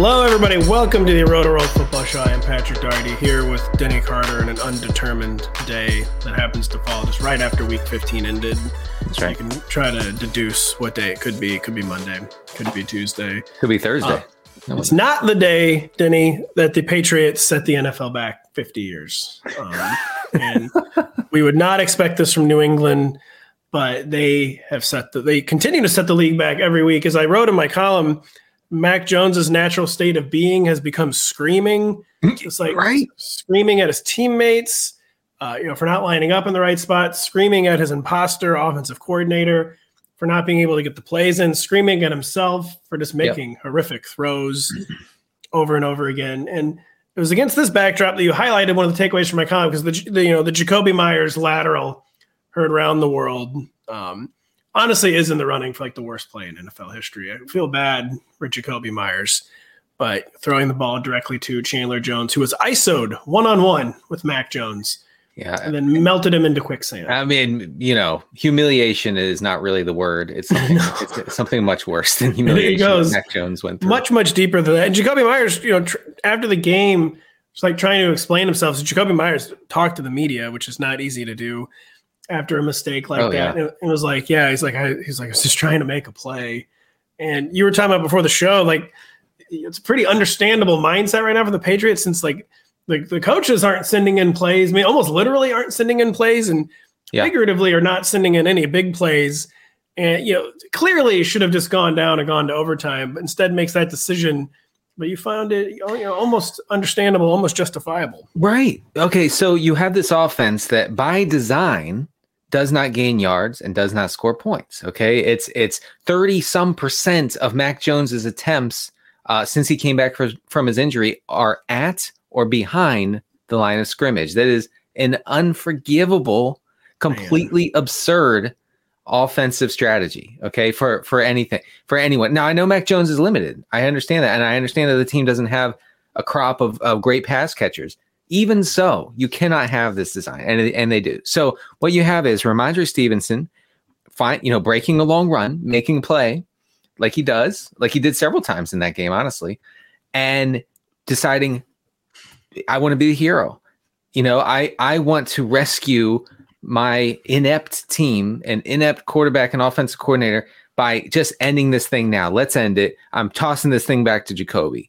Hello, everybody. Welcome to the Rotoworld Football Show. I am Patrick Daugherty here with Denny Carter on an undetermined day that happens to fall just right after Week 15 ended. That's right. You can try to deduce what day it could be. It could be Monday. Could be Tuesday. Could be Thursday. Uh, it's not the day, Denny, that the Patriots set the NFL back 50 years. Um, and we would not expect this from New England, but they have set the, they continue to set the league back every week. As I wrote in my column, Mac Jones's natural state of being has become screaming, just like Right. screaming at his teammates, uh, you know, for not lining up in the right spot, screaming at his imposter offensive coordinator for not being able to get the plays in, screaming at himself for just Yep. making horrific throws over and over again. And it was against this backdrop that you highlighted one of the takeaways from my column because the, the you know the Jakobi Meyers lateral heard around the world. Um, honestly is in the running for like the worst play in NFL history. I feel bad for Jakobi Meyers, but throwing the ball directly to Chandler Jones, who was ISO'd one on one with Mac Jones, Yeah. and then melted him into quicksand. I mean, you know, humiliation is not really the word. It's something, it's something much worse than humiliation. goes. Mac Jones went through. much much deeper than that. And Jakobi Meyers, you know, tr- after the game, was like trying to explain himself. So Jakobi Meyers talked to the media, which is not easy to do after a mistake like Oh, that. yeah. And it was like, yeah, he's like, I, he's like, I was just trying to make a play. And you were talking about before the show, like it's a pretty understandable mindset right now for the Patriots since like the, the coaches aren't sending in plays. I mean, almost literally aren't sending in plays and Yeah. figuratively are not sending in any big plays. And you know, clearly should have just gone down and gone to overtime, but instead makes that decision. But you found it, you know, almost understandable, almost justifiable. Right. Okay. So you have this offense that by design does not gain yards and does not score points. Okay. It's it's 30 some percent of Mac Jones's attempts uh, since he came back fr- from his injury are at or behind the line of scrimmage. That is an unforgivable, completely absurd offensive strategy. Okay. For for anything, for anyone. Now I know Mac Jones is limited. I understand that. And I understand that the team doesn't have a crop of, of great pass catchers. Even so, you cannot have this design, and and they do. So what you have is Rhamondre Stevenson, fine, you know, breaking a long run, making play, like he does, like he did several times in that game, honestly, and deciding, I want to be the hero. You know, I I want to rescue my inept team and inept quarterback and offensive coordinator by just ending this thing now. Let's end it. I'm tossing this thing back to Jakobi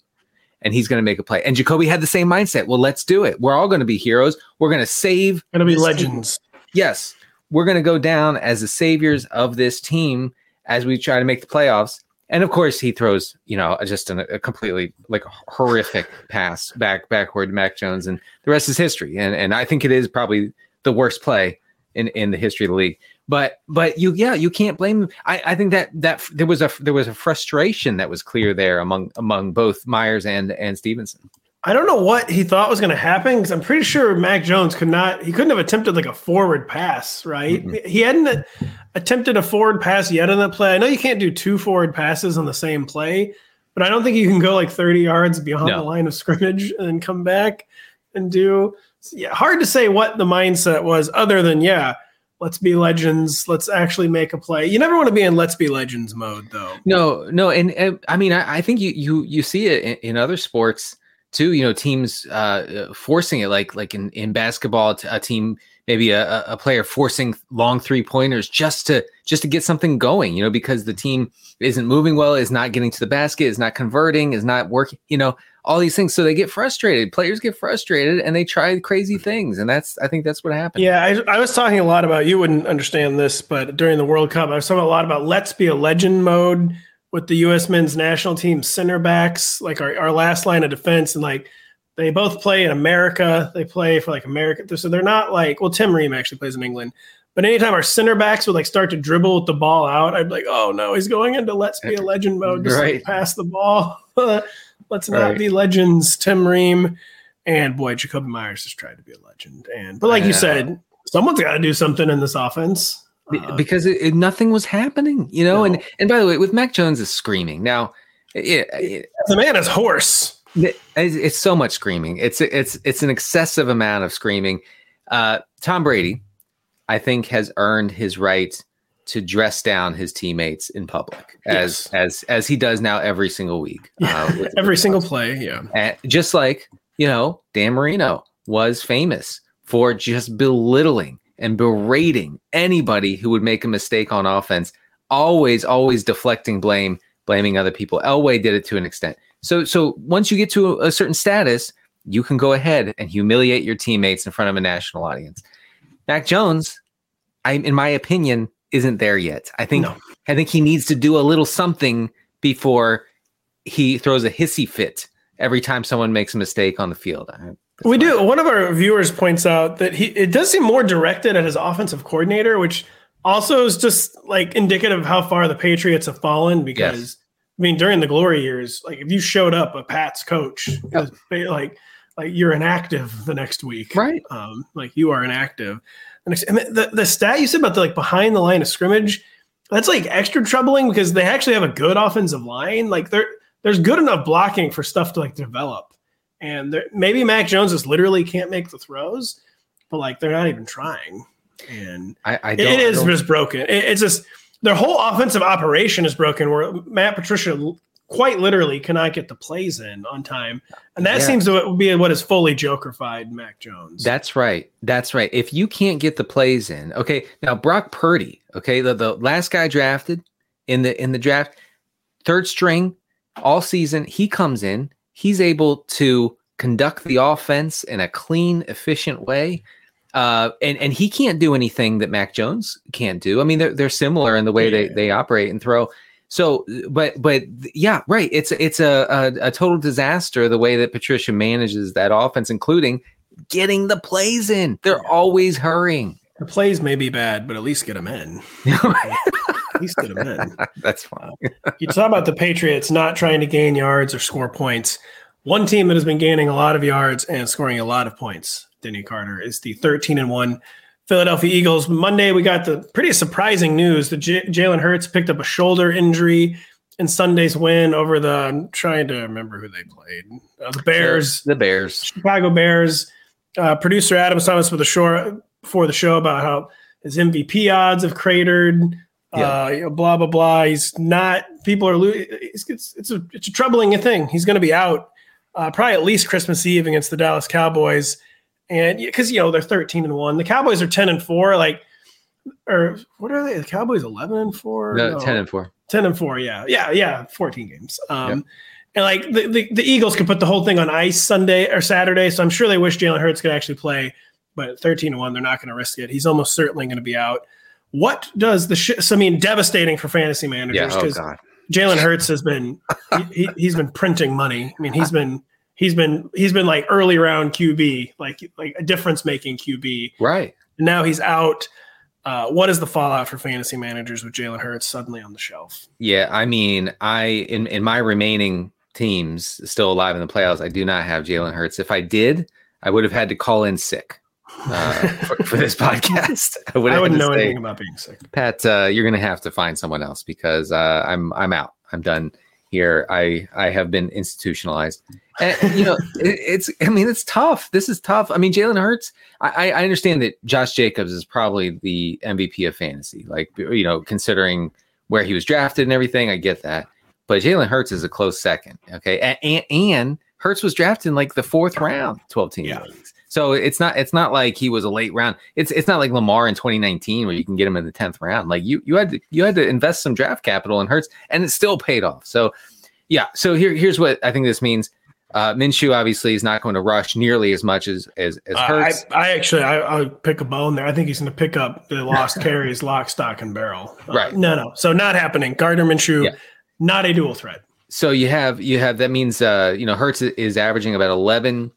and he's going to make a play. And Jakobi had the same mindset. Well, let's do it. We're all going to be heroes. We're going to save. Gonna be this team. legends. Yes, we're going to go down as the saviors of this team as we try to make the playoffs. And of course, he throws, you know, just an, a completely like horrific pass back backward to Mac Jones, and the rest is history. And and I think it is probably the worst play in in the history of the league. But but you yeah you can't blame them. I, I think that that there was a there was a frustration that was clear there among among both Meyers and and Stevenson. I don't know what he thought was going to happen because I'm pretty sure Mac Jones could not. He couldn't have attempted like a forward pass, right? He hadn't attempted a forward pass yet on that play. I know you can't do two forward passes on the same play, but I don't think you can go like 30 yards beyond No. the line of scrimmage and come back and do. Yeah, hard to say what the mindset was, other than yeah, let's be legends. Let's actually make a play. You never want to be in let's be legends mode, though. No, no, and, and I mean, I, I, think you you you see it in, in other sports too. You know, teams uh, forcing it, like like in in basketball, a team maybe a, a player forcing long three pointers just to just to get something going. You know, because the team isn't moving well, is not getting to the basket, is not converting, is not working. You know, all these things. So they get frustrated. Players get frustrated and they try crazy things. And that's, I think that's what happened. Yeah. I, I was talking a lot about, you wouldn't understand this, but during the World Cup, I was talking a lot about let's be a legend mode with the U.S. men's national team center backs, like our, our last line of defense. And like, they both play in America. They play for like America. So they're not like, well, Tim Ream actually plays in England. But anytime our center backs would like start to dribble with the ball out, I'd be like, oh no, he's going into let's be a legend mode. Just right. like pass the ball. Let's not right. be legends. Tim Ream and boy, Jakobi Meyers has tried to be a legend. And but like you said, someone's got to do something in this offense uh, because it, it, nothing was happening, you know. No. And and by the way, with Mac Jones is screaming now. It, it, the man is hoarse. It's so much screaming. It's it's it's an excessive amount of screaming. Uh, Tom Brady, I think, has earned his right to dress down his teammates in public as yes. as as he does now every single week. Yeah. Uh, every single play, yeah. And just like you know, Dan Marino was famous for just belittling and berating anybody who would make a mistake on offense. Always, always deflecting blame, blaming other people. Elway did it to an extent. So, so once you get to a, a certain status, you can go ahead and humiliate your teammates in front of a national audience. Mac Jones, I, in my opinion, isn't there yet. I think no. I think he needs to do a little something before he throws a hissy fit every time someone makes a mistake on the field. we do. One of our viewers points out that he it does seem more directed at his offensive coordinator, which also is just like indicative of how far the Patriots have fallen. Because yes. I mean, during the glory years, like if you showed up a Pat's coach, yep. like like you're inactive the next week, right? Um, like you are inactive. And the, the stat you said about the like behind the line of scrimmage, that's like extra troubling because they actually have a good offensive line. Like there, there's good enough blocking for stuff to like develop. And maybe Mac Jones just literally can't make the throws, but like they're not even trying. And I, I it is just broken. It, it's just their whole offensive operation is broken. Where Matt Patricia quite literally cannot get the plays in on time. And that yeah. seems to be what is fully jokerfied Mac Jones. That's right. That's right. If you can't get the plays in, okay. Now Brock Purdy, okay, the, the last guy drafted in the in the draft, third string all season, he comes in, he's able to conduct the offense in a clean, efficient way. Uh, and and he can't do anything that Mac Jones can't do. I mean, they're they're similar in the way yeah. they they operate and throw. So, but but yeah, right. It's it's a, a, a total disaster the way that Patricia manages that offense, including getting the plays in. They're always hurrying. The plays may be bad, but at least get them in. at least get them in. That's fine. Uh, you talk about the Patriots not trying to gain yards or score points. One team that has been gaining a lot of yards and scoring a lot of points, Denny Carter, is the 13 and 1 Philadelphia Eagles. Monday, we got the pretty surprising news that J- Jalen Hurts picked up a shoulder injury in Sunday's win over the. I'm trying to remember who they played. Uh, the Bears. The Bears. Chicago Bears. Uh, producer Adam Thomas with a show before the show about how his MVP odds have cratered. Yeah. Uh, you know, blah blah blah. He's not. People are. It's it's, it's a it's a troubling thing. He's going to be out uh, probably at least Christmas Eve against the Dallas Cowboys and because you know they're 13 and 1 the cowboys are 10 and 4 like or what are they? The cowboys 11 and 4 no, no, 10 and 4 10 and 4 yeah. Yeah yeah 14 games. Um and like the, the, the, eagles could put the whole thing on ice sunday or saturday so i'm sure they wish jalen hurts could actually play but 13 and 1 they're not going to risk it. He's almost certainly going to be out. What does the sh- so i mean devastating for fantasy managers because yeah, oh jalen hurts has been he, he, he's been printing money. I mean he's been he's been he's been like early round QB, like like a difference making QB. Right. Now he's out. Uh, what is the fallout for fantasy managers with Jalen Hurts suddenly on the shelf? Yeah, I mean, I in in my remaining teams still alive in the playoffs, I do not have Jalen Hurts. If I did, I would have had to call in sick uh, for, for, this podcast. I, would I wouldn't know say, anything about being sick. Pat, uh, you're going to have to find someone else because uh, I'm I'm out. I'm done here. I I have been institutionalized. And, you know, it, it's I mean it's tough. This is tough. I mean Jalen Hurts. I, I understand that Josh Jacobs is probably the MVP of fantasy. Like you know, considering where he was drafted and everything, I get that. But Jalen Hurts is a close second. Okay, and, and, and Hurts was drafted in like the fourth round, twelve team yeah. leagues. So it's not it's not like he was a late round. It's it's not like Lamar in 2019 where you can get him in the 10th round. Like you you had to you had to invest some draft capital in Hurts and it still paid off. So yeah, so here here's what I think this means. Uh, Minshew obviously is not going to rush nearly as much as as, as Hurts. Uh, I, I, actually I, I'll pick a bone there. I think he's going to pick up the lost carries, lock, stock, and barrel. Uh, right? No, no. So not happening. Gardner Minshew, yeah. not a dual threat. So you have you have that means uh, you know Hurts is averaging about 11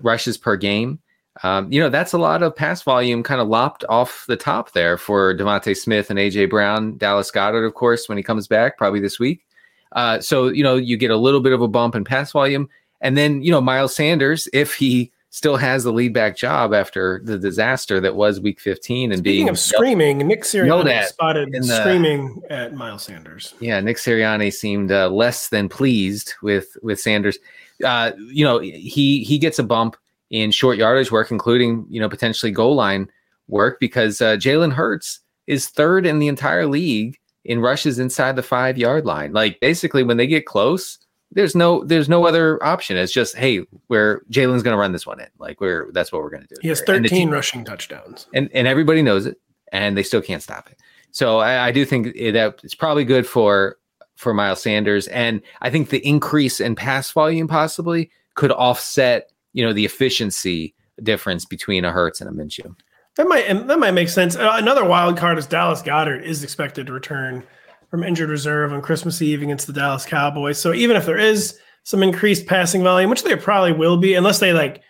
rushes per game. Um, you know, that's a lot of pass volume kind of lopped off the top there for DeVonta Smith and AJ Brown, Dallas Goedert, of course, when he comes back, probably this week. Uh, so, you know, you get a little bit of a bump in pass volume. And then, you know, Miles Sanders, if he still has the lead back job after the disaster that was week 15 and Speaking being of screaming, Nick Sirianni spotted the, screaming at Miles Sanders. Yeah, Nick Sirianni seemed uh, less than pleased with with Sanders. Uh, you know, he he gets a bump in short yardage work, including you know potentially goal line work, because uh, Jalen Hurts is third in the entire league in rushes inside the five yard line. Like basically, when they get close, there's no there's no other option. It's just hey, where Jalen's going to run this one in. Like we're that's what we're going to do. He has 13 team, rushing touchdowns, and and everybody knows it, and they still can't stop it. So I, I do think that it's probably good for for Miles Sanders, and I think the increase in pass volume possibly could offset you know the efficiency difference between a Hurts and a Minshew. That might that might make sense. Uh, another wild card is Dallas Goedert is expected to return from injured reserve on Christmas Eve against the Dallas Cowboys. So even if there is some increased passing volume, which there probably will be, unless they like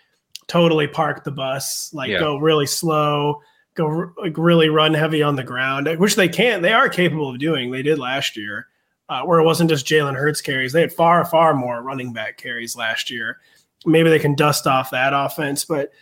totally park the bus, like yeah. go really slow, go like really run heavy on the ground, which they can't. They are capable of doing. They did last year, uh, where it wasn't just Jalen Hurts carries. They had far far more running back carries last year maybe they can dust off that offense, but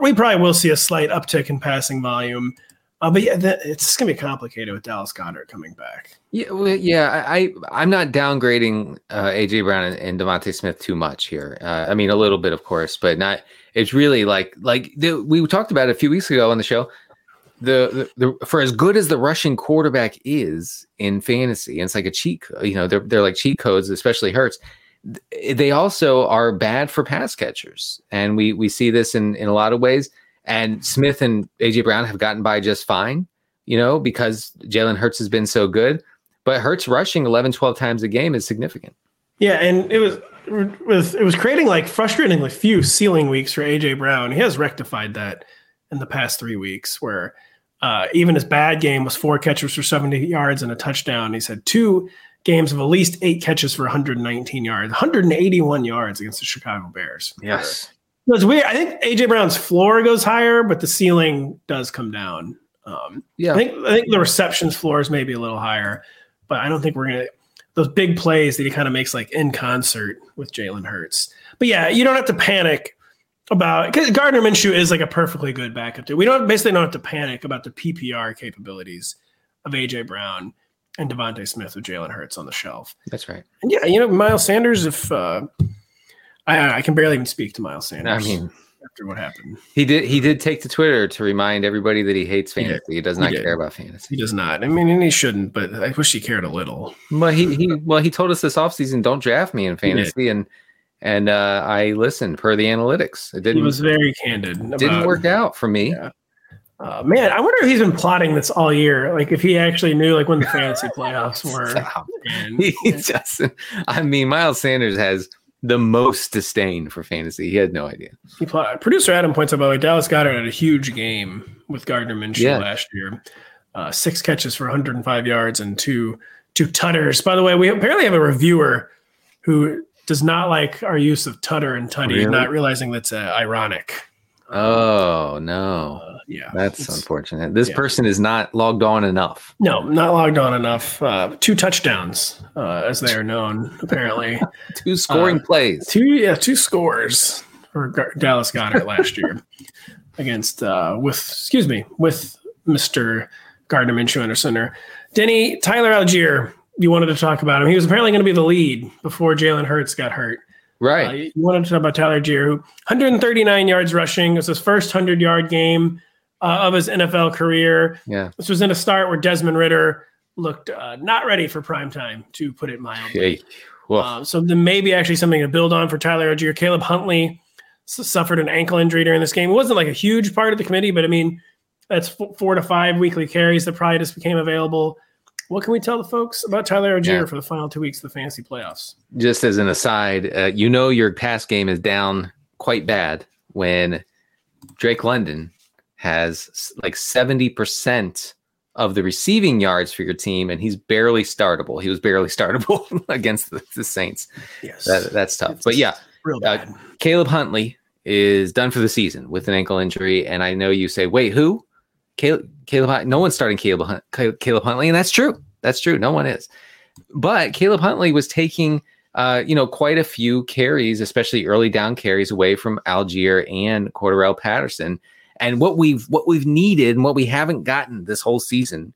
we probably will see a slight uptick in passing volume. Uh, but yeah, that, it's going to be complicated with Dallas Goedert coming back. Yeah, well, yeah, I, I am not downgrading uh, AJ Brown and, and DeVonta Smith too much here. Uh, I mean, a little bit, of course, but not. It's really like like the, we talked about a few weeks ago on the show. The, the, for as good as the rushing quarterback is in fantasy, and it's like a cheat. You know, they're they're like cheat codes, especially Hurts they also are bad for pass catchers, and we we see this in in a lot of ways. And Smith and AJ Brown have gotten by just fine, you know, because Jalen Hurts has been so good. But Hurts rushing 11, 12 times a game is significant. Yeah, and it was was it was creating like frustratingly few ceiling weeks for AJ Brown. He has rectified that in the past three weeks, where uh, even his bad game was four catches for 70 yards and a touchdown. He's had two games of at least eight catches for 119 yards, 181 yards against the Chicago Bears. Yes. It's weird. I think AJ Brown's floor goes higher, but the ceiling does come down. Um, yeah, I think I think the receptions floor is maybe a little higher, but I don't think we're gonna those big plays that he kind of makes like in concert with Jalen Hurts. But yeah, you don't have to panic about because Gardner Minshew is like a perfectly good backup. Too. We don't basically don't have to panic about the PPR capabilities of AJ Brown and DeVonta Smith with Jalen Hurts on the shelf. That's right. And yeah, you know, Miles Sanders, if uh, I, I can barely even speak to Miles Sanders. I mean, after what happened, he did he did take to Twitter to remind everybody that he hates fantasy. He, he does not he care about fantasy. He does not. I mean, and he shouldn't, but I wish he cared a little. Well, he he well he told us this offseason, don't draft me in fantasy, and and uh, I listened per the analytics. It didn't. He was very candid. Didn't work out for me. Yeah. Uh, man, I wonder if he's been plotting this all year. Like if he actually knew like when the fantasy playoffs were. And, he just, I mean, Miles Sanders has the most disdain for fantasy. He had no idea. He plotted. Producer Adam points out, by the way, Dallas Goedert had a huge game with Gardner Minshew yeah. last year. Uh, six catches for 105 yards and two two tutters. By the way, we apparently have a reviewer who does not like our use of tutter and tutty, really? not realizing that's uh, ironic. Oh no. Uh, yeah. That's unfortunate. This yeah. person is not logged on enough. No, not logged on enough. Uh, two touchdowns, uh, as they are known, apparently. two scoring uh, plays. Two yeah, two scores for Gar- Dallas Goedert last year against uh, with excuse me, with Mr. Gardner Minshew under center. Denny Tyler Allgeier you wanted to talk about him. He was apparently going to be the lead before Jalen Hurts got hurt. Right. Uh, you wanted to talk about Tyler who 139 yards rushing. It was his first 100 yard game uh, of his NFL career. Yeah. This was in a start where Desmond Ridder looked uh, not ready for prime time, to put it mildly. Hey. Well, Uh, so then maybe actually something to build on for Tyler Allgeier. Caleb Huntley suffered an ankle injury during this game. It wasn't like a huge part of the committee, but I mean, that's four to five weekly carries that probably just became available. What can we tell the folks about Tyler Allgeier Yeah. for the final two weeks of the fantasy playoffs? just as an aside, uh, you know your pass game is down quite bad when Drake London has like 70% of the receiving yards for your team and he's barely startable. He was barely startable against the, the Saints. Yes, That, that's tough. But yeah, uh. Caleb Huntley is done for the season with an ankle injury. And I know you say, wait, who? Caleb, Caleb, no one's starting Caleb, Caleb Huntley. And that's true. That's true. No one is. But Caleb Huntley was taking, uh, you know, quite a few carries, especially early down carries away from Allgeier and Cordarrelle Patterson. And what we've what we've needed and what we haven't gotten this whole season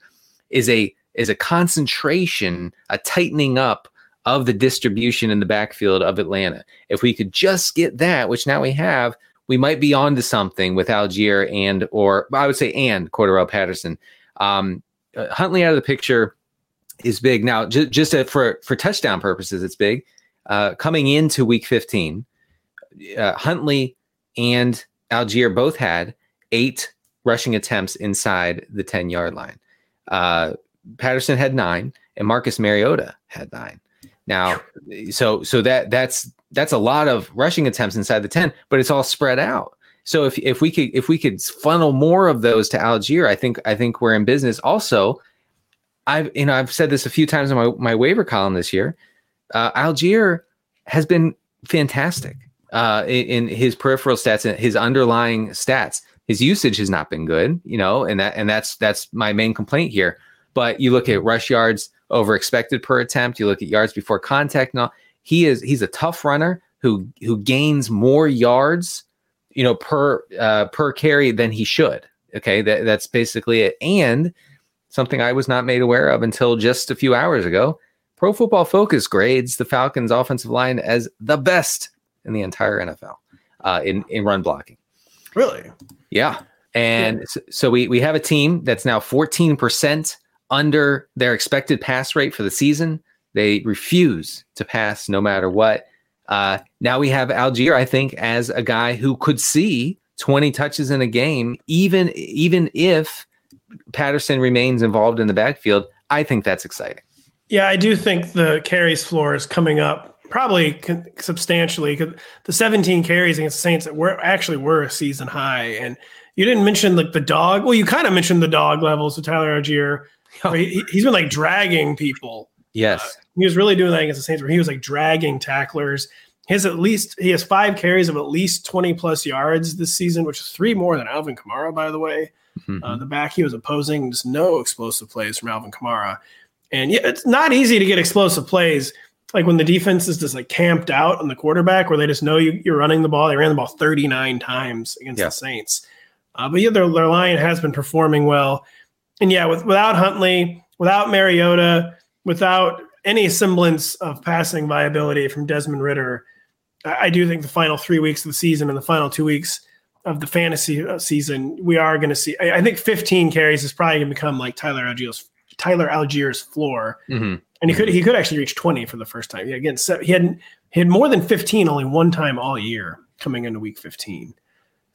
is a is a concentration, a tightening up of the distribution in the backfield of Atlanta. If we could just get that, which now we have, we might be onto something with Allgeier and or I would say and Cordarrelle Patterson. Um, uh, Huntley out of the picture is big now. J- just uh, for for touchdown purposes, it's big. Uh, coming into Week 15, uh, Huntley and Allgeier both had eight rushing attempts inside the 10 yard line. Uh, Patterson had nine, and Marcus Mariota had nine. Now, so so that that's that's a lot of rushing attempts inside the 10, but it's all spread out. So if if we could if we could funnel more of those to Allgeier, I think I think we're in business. Also, I've you know I've said this a few times in my, my waiver column this year. Uh, Allgeier has been fantastic uh, in, in his peripheral stats and his underlying stats. His usage has not been good, you know, and that and that's that's my main complaint here. But you look at rush yards over expected per attempt. You look at yards before contact. And all, he is he's a tough runner who who gains more yards, you know, per uh, per carry than he should. Okay, that, that's basically it. And something I was not made aware of until just a few hours ago. Pro Football Focus grades the Falcons' offensive line as the best in the entire NFL uh, in in run blocking. Really? Yeah. And s- so we, we have a team that's now 14% under their expected pass rate for the season. They refuse to pass no matter what. Uh, now we have Allgeier, I think, as a guy who could see 20 touches in a game, even even if Patterson remains involved in the backfield. I think that's exciting. Yeah, I do think the carries floor is coming up probably substantially. The 17 carries against the Saints were actually were a season high, and you didn't mention like the dog. Well, you kind of mentioned the dog levels with Tyler Allgeier. where He, he's been like dragging people. Yes. He was really doing that against the Saints, where he was like dragging tacklers. He has at least he has five carries of at least 20 plus yards this season, which is three more than Alvin Kamara, by the way. Mhm. Uh, the back he was opposing, just no explosive plays from Alvin Kamara. And yeah, it's not easy to get explosive plays. Like when the defense is just like camped out on the quarterback, where they just know you, you're running the ball. They ran the ball 39 times against Yeah. the Saints. Uh, but yeah, their, their line has been performing well. And yeah, with, without Huntley, without Mariota, without any semblance of passing viability from Desmond Ridder, I, do think the final three weeks of the season and the final two weeks of the fantasy uh, season, we are going to see. I, I think 15 carries is probably going to become like Tyler Allgeier's Tyler Allgeier's floor, Mhm. and he could he could actually reach 20 for the first time. Yeah, again, se- he had he had more than 15 only one time all year coming into week 15.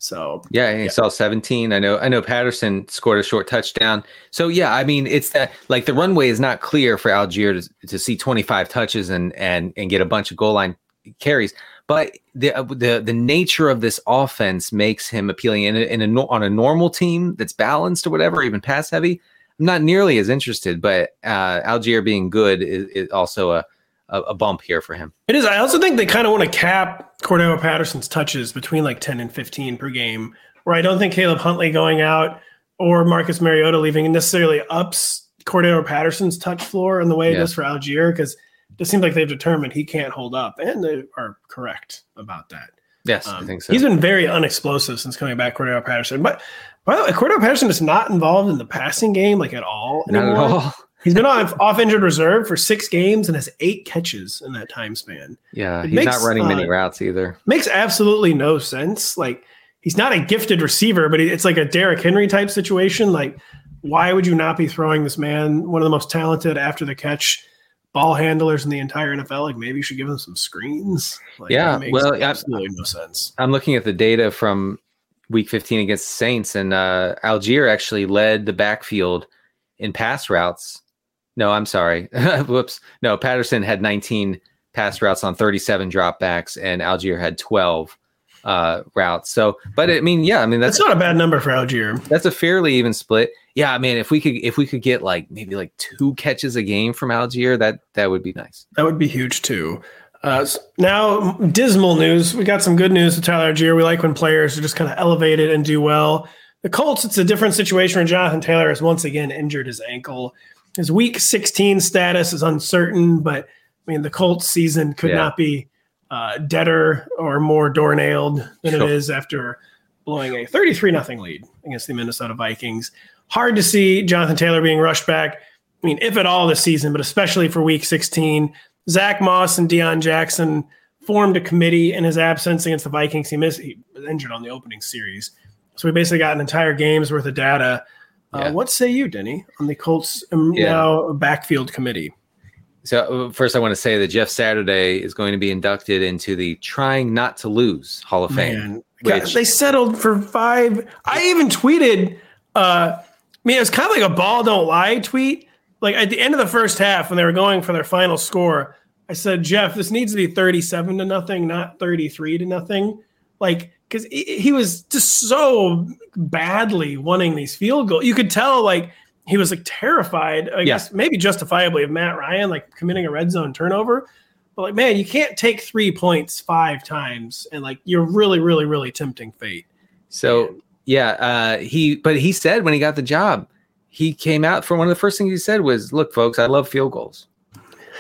So Yeah, and he saw 17. I know I know Patterson scored a short touchdown. So yeah, I mean it's that like the runway is not clear for Allgeier to, to see 25 touches and and and get a bunch of goal line carries. But the uh, the the nature of this offense makes him appealing. In a, in a on a normal team that's balanced or whatever, even pass heavy, I'm not nearly as interested. But uh, Allgeier being good is, is also a, a a bump here for him. It is. I also think they kind of want to cap Cordarrelle Patterson's touches between like 10 and 15 per game, where I don't think Caleb Huntley going out or Marcus Mariota leaving necessarily ups Cordarrelle Patterson's touch floor in the way it Yeah. does for Allgeier, because it seems like they've determined he can't hold up, and they are correct about that. Yes, I Um, think so. He's been very unexplosive since coming back, Cordarrelle Patterson. But by the way, Cordarrelle Patterson is not involved in the passing game like at all not at all. He's been off, off injured reserve for six games and has eight catches in that time span. Yeah, It he's makes, not running many uh, routes either. Makes absolutely no sense. Like he's not a gifted receiver, but it's like a Derrick Henry type situation. Like, why would you not be throwing this man, one of the most talented after the catch ball handlers in the entire NFL? Like maybe you should give him some screens. Like, Yeah, well, absolutely no sense. I'm looking at the data from week 15 against the Saints, and uh, Allgeier actually led the backfield in pass routes. No, I'm sorry. Whoops. No, Patterson had 19 pass routes on 37 dropbacks, and Allgeier had 12 uh, routes. So, but I mean, yeah, I mean that's That's not a bad number for Allgeier. that's a fairly even split. Yeah, I mean, if we could if we could get like maybe like two catches a game from Allgeier, that that would be nice. That would be huge too. Uh, now, dismal news. We got some good news with Tyler Allgeier. We like when players are just kind of elevated and do well. The Colts, it's a different situation where Jonathan Taylor has once again injured his ankle. His week 16 status is uncertain, but I mean, the Colts season could Yeah. not be uh, deader or more doornailed than Sure. it is after blowing a 33 0 lead against the Minnesota Vikings. Hard to see Jonathan Taylor being rushed back. I mean, if at all this season, but especially for week 16. Zack Moss and Deon Jackson formed a committee in his absence against the Vikings. He missed, he was injured on the opening series. So we basically got an entire game's worth of data. Uh, What say you, Denny, on the Colts um, Yeah. now backfield committee? So uh, first, I want to say that Jeff Saturday is going to be inducted into the Trying Not to Lose Hall of Fame. Man, God, they settled for five. I even tweeted. Uh, I mean, it was kind of like a ball don't lie tweet. Like at the end of the first half, when they were going for their final score, I said, Jeff, this needs to be thirty-seven to nothing, not thirty-three to nothing. Like because he, he was just so badly wanting these field goals. You could tell, like he was like terrified. I Yeah. guess maybe justifiably of Matt Ryan like committing a red zone turnover. But like, man, you can't take three points five times, and like you're really, really, really tempting fate. So yeah, uh, he but he said when he got the job, he came out for one of the first things he said was, "Look, folks, I love field goals.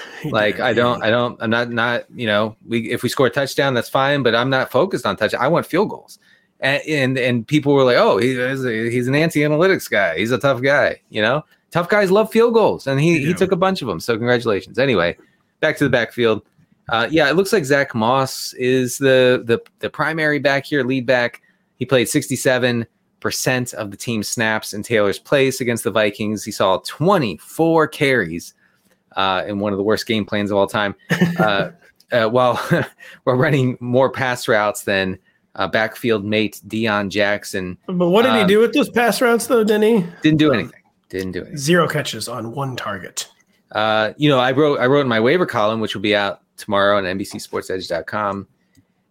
Like. I don't, I don't, I'm not, not you know, we if we score a touchdown, that's fine, but I'm not focused on touch. I want field goals." And and, and people were like, "Oh, he a, he's an anti-analytics guy. He's a tough guy. You know, tough guys love field goals, and he They he took a bunch of them. So congratulations. Anyway, back to the backfield. Uh, yeah, it looks like Zack Moss is the the the primary back here, lead back. He played 67 percent of the team snaps in Taylor's place against the Vikings. He saw 24 carries uh, in one of the worst game plans of all time. Uh, uh, while we're running more pass routes than uh, backfield mate Deon Jackson But what did he um, do with those pass routes, though, Denny? didn't do anything. Didn't do anything. Zero catches on one target. Uh, you know, I wrote I wrote in my waiver column, which will be out tomorrow on NBCSportsEdge.com,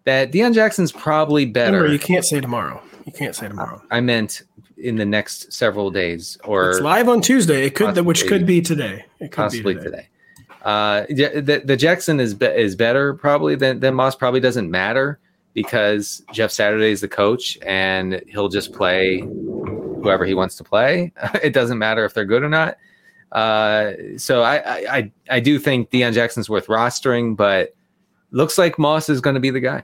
that Deon Jackson's probably better. Remember, you can't say tomorrow. You can't say tomorrow. I meant in the next several days or It's live on Tuesday. It could, which could be today. It could possibly be today. today. Uh, the, the Jackson is be, is better probably than, than Moss. Probably doesn't matter because Jeff Saturday is the coach and he'll just play whoever he wants to play. it doesn't matter if they're good or not. Uh, so I, I I I do think Deon Jackson's worth rostering, but looks like Moss is going to be the guy.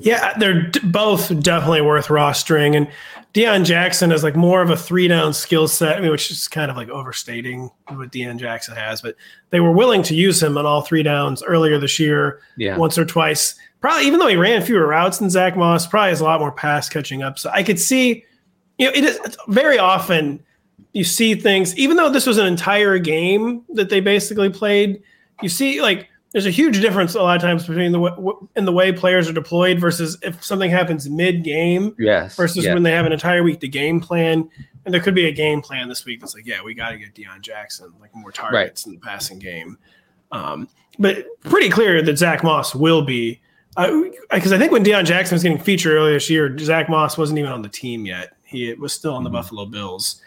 Yeah, they're d- both definitely worth rostering. And Deon Jackson is like more of a three down skill set, I mean, which is kind of like overstating what Deon Jackson has. But they were willing to use him on all three downs earlier this year, Yeah. once or twice. Probably, even though he ran fewer routes than Zack Moss, probably has a lot more pass catching up. So I could see, you know, it is very often you see things, even though this was an entire game that they basically played, you see like there's a huge difference a lot of times between the w- in the way players are deployed versus if something happens mid game Yes. versus yeah. when they have an entire week to game plan. And there could be a game plan this week that's like, yeah, we got to get Deon Jackson like more targets in the passing game. Um, but pretty clear that Zack Moss will be because I think when Deon Jackson was getting featured earlier this year, Zack Moss wasn't even on the team yet. He was still on the Buffalo Bills.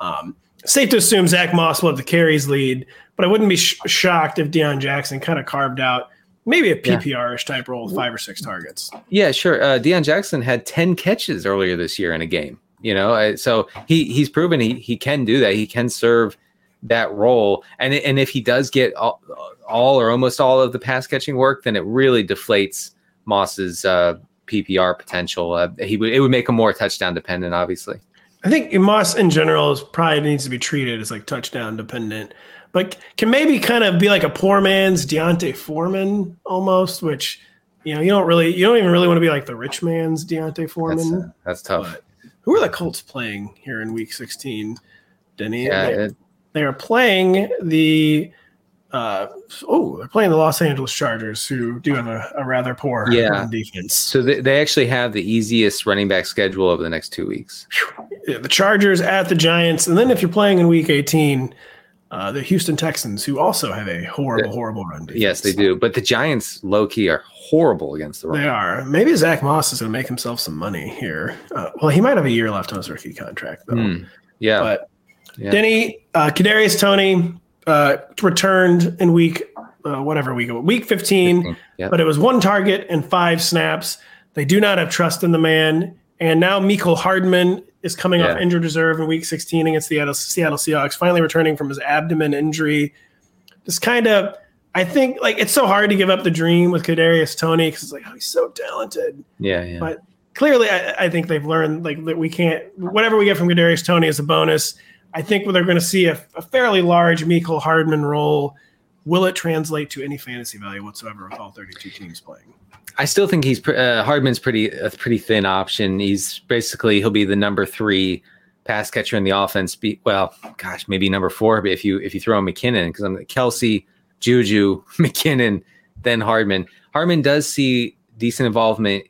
Um, safe to assume Zack Moss will have the carries lead, but I wouldn't be sh- shocked if Deon Jackson kind of carved out maybe a Yeah. PPR-ish type role with five or six targets. Yeah, sure. Uh, Deon Jackson had ten catches earlier this year in a game. You know, so he he's proven he he can do that. He can serve that role, and and if he does get all, all or almost all of the pass catching work, then it really deflates Moss's uh, PPR potential. Uh, he would it would make him more touchdown dependent, obviously. I think Moss in general is probably needs to be treated as like touchdown dependent. but can maybe kind of be like a poor man's D'Onta Foreman almost, which you know you don't really you don't even really want to be like the rich man's D'Onta Foreman. That's, uh, that's tough. But who are the Colts playing here in Week 16? Denny, yeah, they, it- they are playing the. Uh, oh, they're playing the Los Angeles Chargers, who do have a, a rather poor Yeah. defense. so they, they actually have the easiest running back schedule over the next two weeks. Yeah, the Chargers at the Giants, and then if you're playing in Week 18, uh, the Houston Texans, who also have a horrible, horrible run defense. Yes, they do. But the Giants, low key, are horrible against the run. They are. Maybe Zack Moss is going to make himself some money here. Uh, well, he might have a year left on his rookie contract, though. Hmm. Yeah. But Yeah. Denny, uh, Kadarius Toney uh, returned in week uh, whatever week week 15, Yep. but it was one target and five snaps. They do not have trust in the man. And now Mecole Hardman is coming off injured reserve in week 16 against the Seattle, Seattle Seahawks, finally returning from his abdomen injury. Just kind of, I think, like it's so hard to give up the dream with Kadarius Toney because it's like, oh, he's so talented yeah, yeah. but clearly I, I think they've learned like that we can't whatever we get from Kadarius Toney is a bonus. I think they're going to see a, a fairly large Mecole Hardman role. Will it translate to any fantasy value whatsoever with all 32 teams playing? I still think he's uh, Hardman's pretty a pretty thin option. He's basically he'll be the number three pass catcher in the offense. Be, well, gosh, maybe number four. But if you if you throw in McKinnon, because I'm Kelce, Juju, McKinnon, then Hardman. Hardman does see decent involvement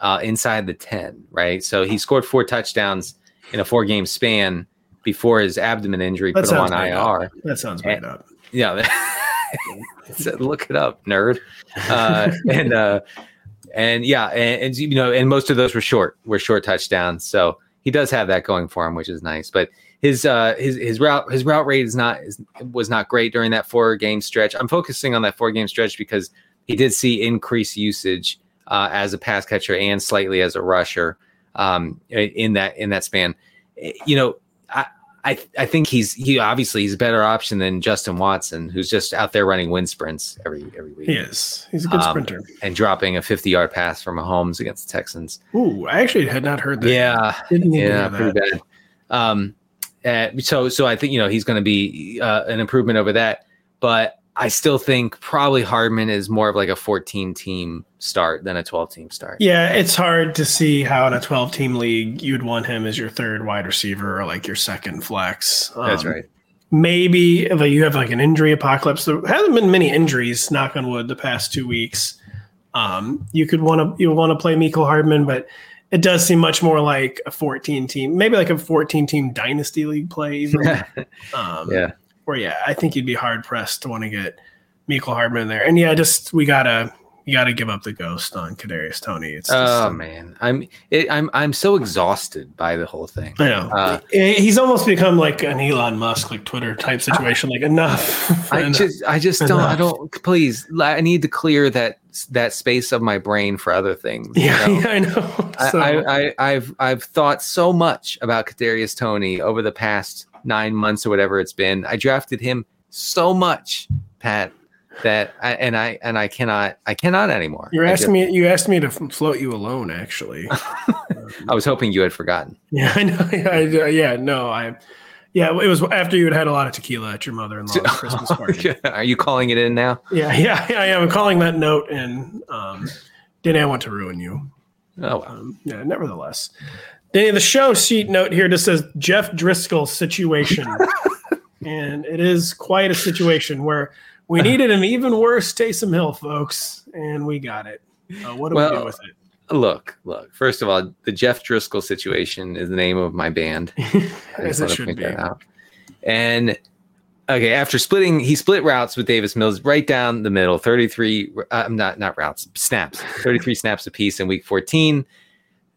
uh, inside the ten, right? So he scored four touchdowns in a four game span before his abdomen injury That put him on IR. up. That sounds made up. Yeah. So look it up, nerd. Uh, and uh, and yeah, and, and you know, and most of those were short, were short touchdowns. So he does have that going for him, which is nice. But his uh, his his route his route rate is not is, was not great during that four game stretch. I'm focusing on that four game stretch because he did see increased usage uh, as a pass catcher and slightly as a rusher um, in that in that span. You know, I, I I think he's he obviously he's a better option than Justin Watson, who's just out there running wind sprints every every week He is. He's a good Um, sprinter. and dropping a 50 yard pass from Mahomes against the Texans. Ooh, I actually had not heard that. Yeah, Didn't yeah, pretty that. bad. Um, uh, so so I think you know he's going to be uh, an improvement over that, but I still think probably Hardman is more of like a 14 team start than a 12 team start. Yeah, it's hard to see how in a 12 team league you'd want him as your third wide receiver or like your second flex. That's Um, right. maybe if you have like an injury apocalypse there hasn't been many injuries knock on wood the past two weeks um, you could want to you want to play Mecole Hardman but it does seem much more like a 14 team maybe like a 14 team dynasty league play even um, Yeah. Where yeah I think you'd be hard pressed to want to get Mecole Hardman there and yeah just we gotta you gotta give up the ghost on Kadarius Toney it's just, Oh man, I'm it, I'm I'm so exhausted by the whole thing. I know. Uh, He's almost become like an Elon Musk, like Twitter type situation. Like enough. I Enough. just I just don't I don't please I need to clear that that space of my brain for other things. you yeah, know? yeah, I know. So, I, I, I, I've I've thought so much about Kadarius Toney over the past nine months or whatever it's been. I drafted him so much, Pat, that I, and I and I cannot I cannot anymore. you're asking me. You asked me to float you alone. Actually. I was hoping you had forgotten. yeah, I know. Yeah, I, yeah, no, I. Yeah, it was after you had had a lot of tequila at your mother-in-law's Christmas party. Are you calling it in now? Yeah, yeah, yeah, yeah. I'm calling that note, and um, Danny, I want to ruin you. Oh well. Um, yeah, nevertheless. Danny, the show sheet note here just says Jeff Driskel situation. and it is quite a situation where we needed an even worse Taysom Hill, folks, and we got it. Uh, what do we do with it? Look, look. First of all, the Jeff Driskel situation is the name of my band. I As just it should point be. out. And okay, after splitting, he split routes with Davis Mills right down the middle, 33, uh, I'm not, not routes, snaps, 33 snaps apiece in week 14.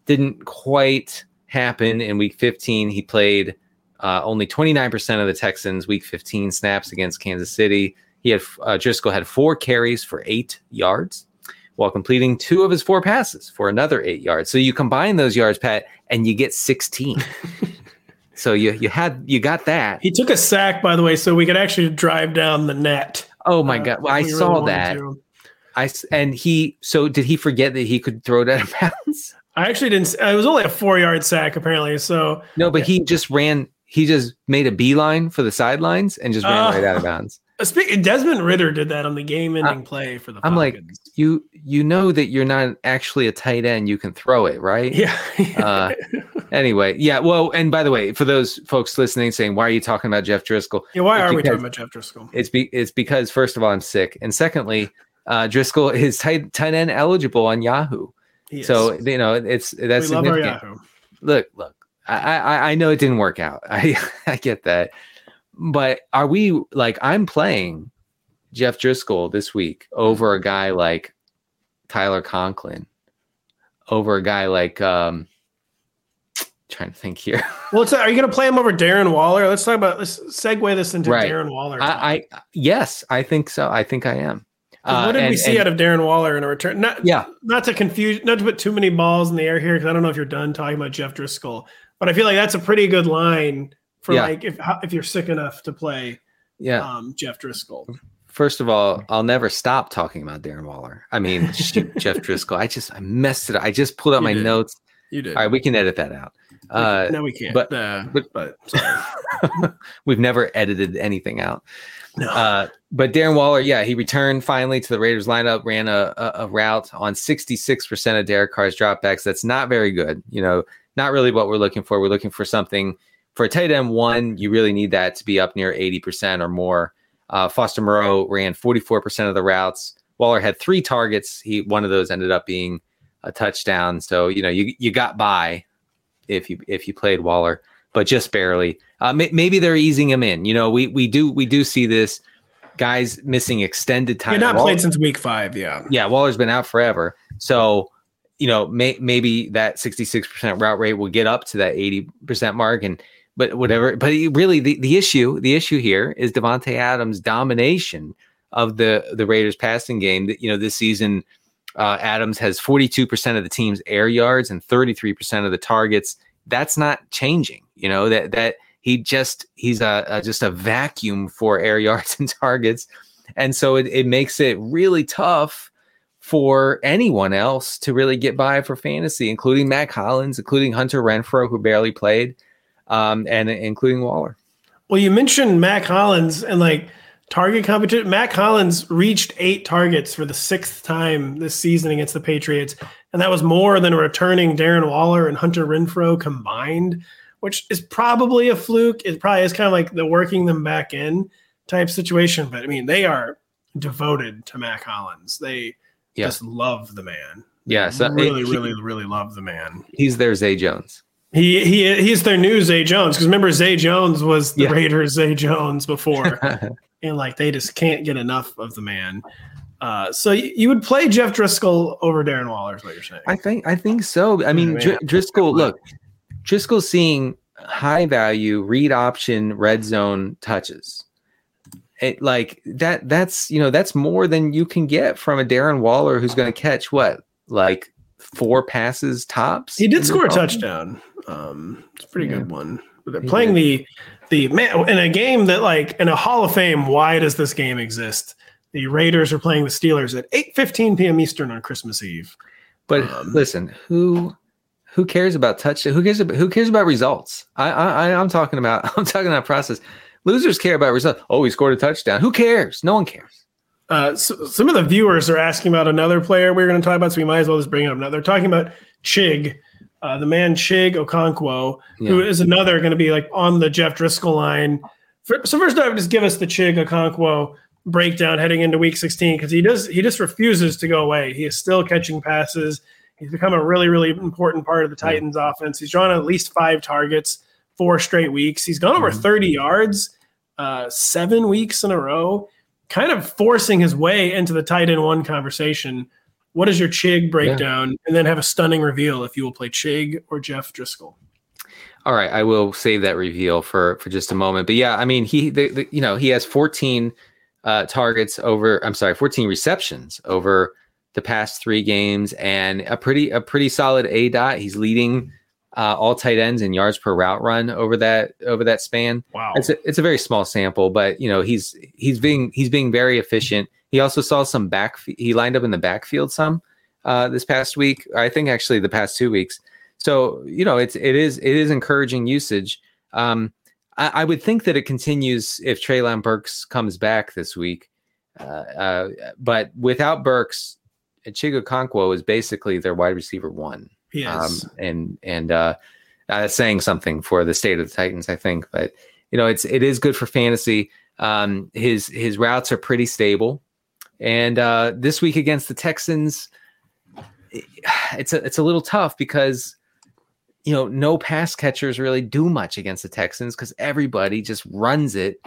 Didn't quite happen in week 15. He played uh, only 29% of the Texans' week 15 snaps against Kansas City. He had, uh, Driskel had four carries for eight yards while completing two of his four passes for another eight yards. So you combine those yards, Pat, and you get 16. so you you had you got that. He took a sack, by the way, so we could actually drive down the net. Oh my uh, god! Well, I we really saw wanted that. to. I s- and he. So did he forget that he could throw it out of bounds? I actually didn't. It was only a four-yard sack, apparently. So No, but he just ran. he just made a beeline for the sidelines and just ran Oh. right out of bounds. Speaking, Desmond Ridder did that on the game-ending play for the. I'm like, you you know that you're not actually a tight end. You can throw it, right? yeah. Uh, Anyway, yeah. Well, and by the way, for those folks listening, saying why are you talking about Jeff Driskel? yeah. Why it's are we talking about Jeff Driskel? It's be it's because first of all, I'm sick, and secondly, uh, Driskel is tight tight end eligible on Yahoo. So you know it's that's we significant. Look, look, I, I I know it didn't work out. I I get that, but are we like I'm playing Jeff Driskel this week over a guy like Tyler Conklin, over a guy like um, trying to think here. Well, are you going to play him over Darren Waller? Let's talk about. Let's segue this into Right. Darren Waller. I, I yes, I think so. I think I am. 'Cause what did Uh, we see and- out of Darren Waller in a return? Not, Yeah, not to confuse, not to put too many balls in the air here, because I don't know if you're done talking about Jeff Driskel, but I feel like that's a pretty good line for Yeah. like if if you're sick enough to play yeah. um, Jeff Driskel. First of all, I'll never stop talking about Darren Waller. I mean, shoot, Jeff Driskel. I just I messed it up. I just pulled out You my did. notes. You did. All right, we can edit that out. Uh, no, we can't. but- uh, but- but we've never edited anything out. No. Uh, but Darren Waller, yeah, he returned finally to the Raiders lineup, ran a, a, a route on 66% of Derek Carr's dropbacks. That's not very good. You know, not really what we're looking for. We're looking for something for a tight end one. You really need that to be up near 80% or more. Uh, Foster Moreau ran 44% of the routes. Waller had three targets. He one of those ended up being a touchdown. So you know you you got by if you if you played Waller, but just barely. Uh, may, maybe they're easing him in. You know, we we do we do see this guys missing extended time. You're not Waller- played since week five. Yeah. yeah, Waller's been out forever. So, you know, may, maybe that 66% route rate will get up to that 80% mark and but whatever. But he- really the, the issue, the issue here is Davante Adams' domination of the the Raiders passing game. That you know, this season uh, Adams has 42% of the team's air yards and 33% of the targets. That's not changing. You know, that that he just he's a, a just a vacuum for air yards and targets. And so it, it makes it really tough for anyone else to really get by for fantasy, including Mack Hollins, including Hunter Renfrow, who barely played, um, and including Waller. Well, you mentioned Mack Hollins and like target competition. Mack Hollins reached eight targets for the sixth time this season against the Patriots, and that was more than returning Darren Waller and Hunter Renfrow combined, which is probably a fluke. It probably is kind of like the working them back in type situation. But I mean, they are devoted to Mack Hollins. They Yeah. just love the man. Yeah, so really, he- really, really love the man. He's their Zay Jones. He he he's their new Zay Jones because remember Zay Jones was the Yeah. Raiders Zay Jones before, and like they just can't get enough of the man. Uh, so you, you would play Jeff Driskel over Darren Waller, is what you're saying? I think I think so. I mean, Dr-. Driskel. Look, Driskel seeing high value read option red zone touches. It like that. That's you know that's more than you can get from a Darren Waller who's going to catch what like four passes tops. he did score a touchdown. Um, it's a pretty Yeah. good one. But they're He playing the the man in a game that like in a Hall of Fame. Why does this game exist? The Raiders are playing the Steelers at 8:15 p.m. Eastern on Christmas Eve. But Um, listen, who who cares about touch? Who cares about who cares about results? I, I I- I'm talking about I'm talking about process. Losers care about results. Oh, he scored a touchdown. Who cares? No one cares. Uh, so, some of the viewers are asking about another player we're going to talk about, so we might as well just bring it up now. They're talking about Chig, uh, the man Chig Okonkwo, who Yeah. is another going to be like on the Jeff Driskel line. For, so first off, just give us the Chig Okonkwo breakdown heading into Week 16 because he does he just refuses to go away. He is still catching passes. He's become a really really important part of the Titans offense. He's drawn at least five targets four straight weeks. He's gone over Mhm. 30 yards uh, seven weeks in a row kind of forcing his way into the tight end one conversation. What is your Chig breakdown? And then have a stunning reveal if you will play Chig or Jeff Driskel. All right, I will save that reveal for for just a moment. But yeah, I mean, he the, the, you know he has 14 uh, targets over. I'm sorry, 14 receptions over the past three games, and a pretty a pretty solid A dot. He's leading uh, all tight ends in yards per route run over that over that span. Wow. It's a, it's a very small sample, but you know he's he's being he's being very efficient. He also saw some back. He lined up in the backfield some uh, this past week. I think actually the past two weeks. So you know it's it is it is encouraging usage. Um, I, I would think that it continues if Treylon Burks comes back this week. Uh, uh, but without Burks, Chig Okonkwo is basically their wide receiver one. Yes. Um, and and uh, uh, saying something for the state of the Titans, I think. But you know, it's it is good for fantasy. Um, his his routes are pretty stable, and uh, this week against the Texans, it's a it's a little tough because you know no pass catchers really do much against the Texans because everybody just runs it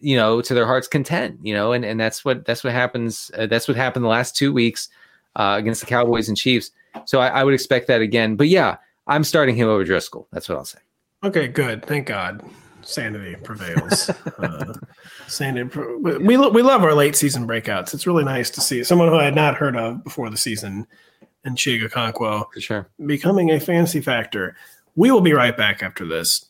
you know to their heart's content you know and, and that's what that's what happens uh, that's what happened the last two weeks uh, against the cowboys and chiefs. So I, I, would expect that again. But yeah i'm starting him over driskel. That's what i'll say. Okay good. Thank god. Sanity prevails. Uh, sanity we, we love our late season breakouts. It's really nice to see someone who i had not heard of before the season and Chig Okonkwo sure. becoming a fancy factor. We will be right back after this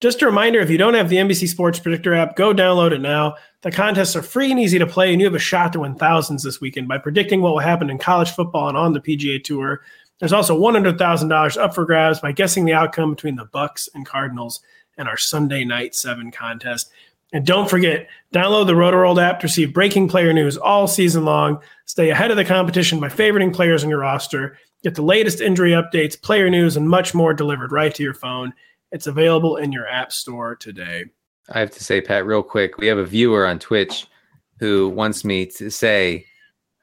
Just a reminder if you don't have the NBC Sports Predictor app, go download it now. The contests are free and easy to play, and you have a shot to win thousands this weekend by predicting what will happen in college football and on the PGA Tour. There's also $100,000 up for grabs by guessing the outcome between the Bucks and Cardinals and our Sunday night seven contest. And don't forget, download the Rotoworld app to receive breaking player news all season long. Stay ahead of the competition by favoriting players on your roster. Get the latest injury updates, player news, and much more delivered right to your phone. It's available in your app store today. I have to say, Pat, real quick, we have a viewer on Twitch who wants me to say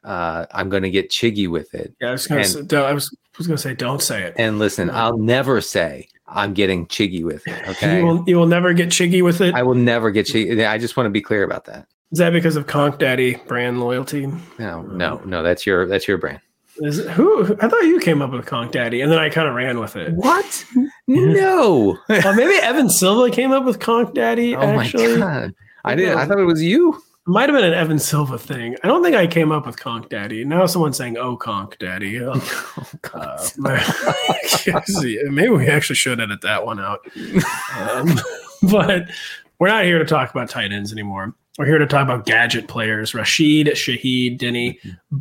uh, I'm going to get chiggy with it. Yeah, I was going to say, say, don't say it. And listen, I'll never say I'm getting chiggy with it. Okay, you will, you will never get chiggy with it. I will never get chiggy. I just want to be clear about that. Is that because of Conk Daddy brand loyalty? No, no, no. That's your that's your brand. Is it, who? I thought you came up with Conk Daddy, and then I kind of ran with it. What? No. maybe Evan Silva came up with Conk Daddy. Oh actually. my god! I did. I thought it was you. It might have been an Evan Silva thing. I don't think I came up with Conk Daddy. Now someone's saying, "Oh, Conk Daddy." Oh, uh, maybe we actually should edit that one out. Um, but we're not here to talk about tight ends anymore. We're here to talk about gadget players. Rashid Shaheed Denny mm-hmm.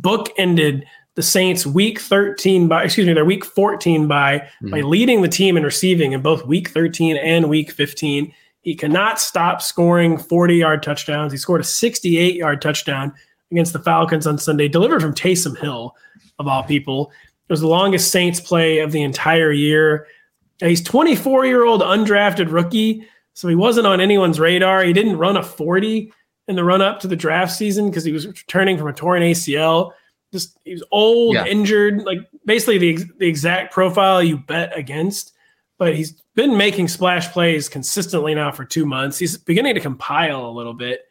The Saints week 13 by excuse me, their week 14 by mm-hmm. by leading the team in receiving in both week 13 and week 15. He cannot stop scoring 40-yard touchdowns. He scored a 68-yard touchdown against the Falcons on Sunday, delivered from Taysom Hill, of all people. It was the longest Saints play of the entire year. He's 24-year-old undrafted rookie, so he wasn't on anyone's radar. He didn't run a 40 in the run up to the draft season because he was returning from a torn ACL just he was old, yeah. injured, like basically the the exact profile you bet against. But he's been making splash plays consistently now for two months. He's beginning to compile a little bit.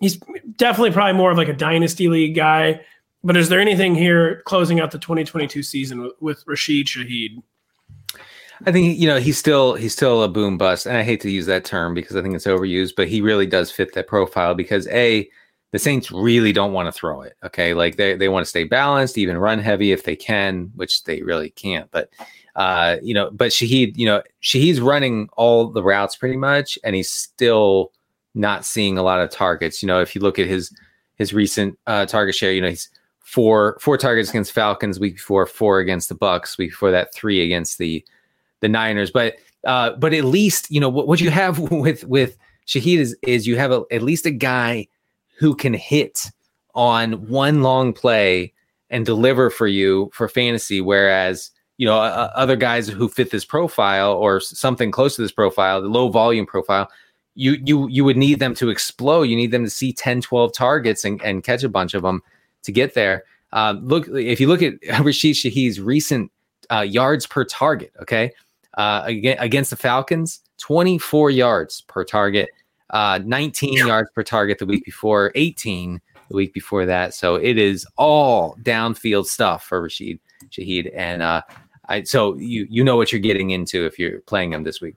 He's definitely probably more of like a dynasty league guy. But is there anything here closing out the 2022 season with, with Rashid Shaheed? I think you know he's still he's still a boom bust, and I hate to use that term because I think it's overused, but he really does fit that profile because a the Saints really don't want to throw it. Okay. Like they, they want to stay balanced, even run heavy if they can, which they really can't. But Uh, you know, but Shaheed, you know, Shaheed's running all the routes pretty much, and he's still not seeing a lot of targets. You know, if you look at his his recent uh, target share, you know, he's four four targets against Falcons week before, four against the Bucks week before that, three against the the Niners. But uh, but at least you know what, what you have with with Shaheed is is you have a, at least a guy who can hit on one long play and deliver for you for fantasy, whereas you know uh, other guys who fit this profile or something close to this profile, the low volume profile. You, you you would need them to explode. You need them to see 10, 12 targets and, and catch a bunch of them to get there. Uh, look, if you look at Rashid Shaheed's recent uh, yards per target, okay, uh, against the Falcons, 24 yards per target, uh, 19 yards per target the week before, 18 the week before that. So it is all downfield stuff for Rashid Shaheed, and uh, I, so you you know what you're getting into if you're playing him this week.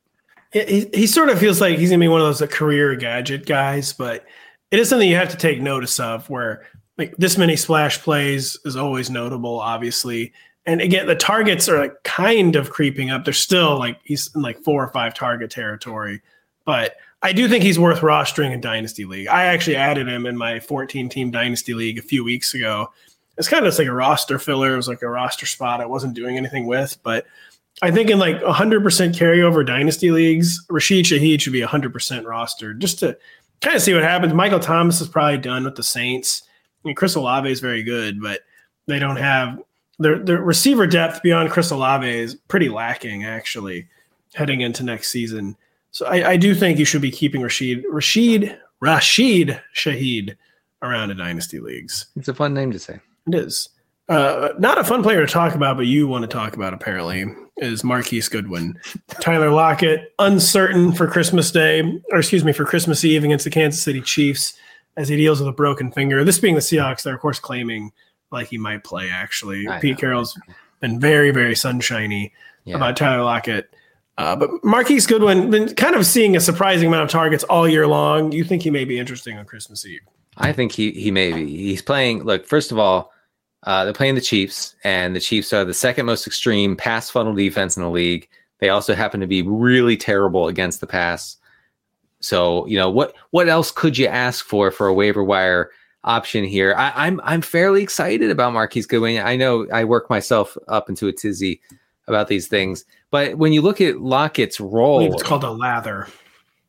He, he sort of feels like he's gonna be one of those career gadget guys, but it is something you have to take notice of. Where like this many splash plays is always notable, obviously. And again, the targets are like kind of creeping up. They're still like he's in like four or five target territory, but I do think he's worth rostering in Dynasty League. I actually added him in my 14 team Dynasty League a few weeks ago. It's kind of just like a roster filler. It was like a roster spot I wasn't doing anything with, but I think in like 100% carryover Dynasty leagues, Rashid Shaheed should be 100% rostered just to kind of see what happens. Michael Thomas is probably done with the Saints. I mean, Chris Olave is very good, but they don't have their their receiver depth beyond Chris Olave is pretty lacking actually heading into next season. So I, I do think you should be keeping Rashid Rashid Rashid Shaheed around in dynasty leagues. It's a fun name to say. It is. Uh, not a fun player to talk about, but you want to talk about apparently is Marquise Goodwin. Tyler Lockett, uncertain for Christmas Day, or excuse me, for Christmas Eve against the Kansas City Chiefs as he deals with a broken finger. This being the Seahawks, they're of course claiming like he might play. Actually, I Pete know. Carroll's been very, very sunshiny yeah. about Tyler Lockett. Uh, but Marquise Goodwin been kind of seeing a surprising amount of targets all year long. You think he may be interesting on Christmas Eve? I think he he may be. He's playing. Look, first of all, uh, they're playing the Chiefs, and the Chiefs are the second most extreme pass funnel defense in the league. They also happen to be really terrible against the pass. So you know what what else could you ask for for a waiver wire option here? I, I'm I'm fairly excited about Marquise Goodwin. I know I work myself up into a tizzy about these things, but when you look at Lockett's role, it's called a lather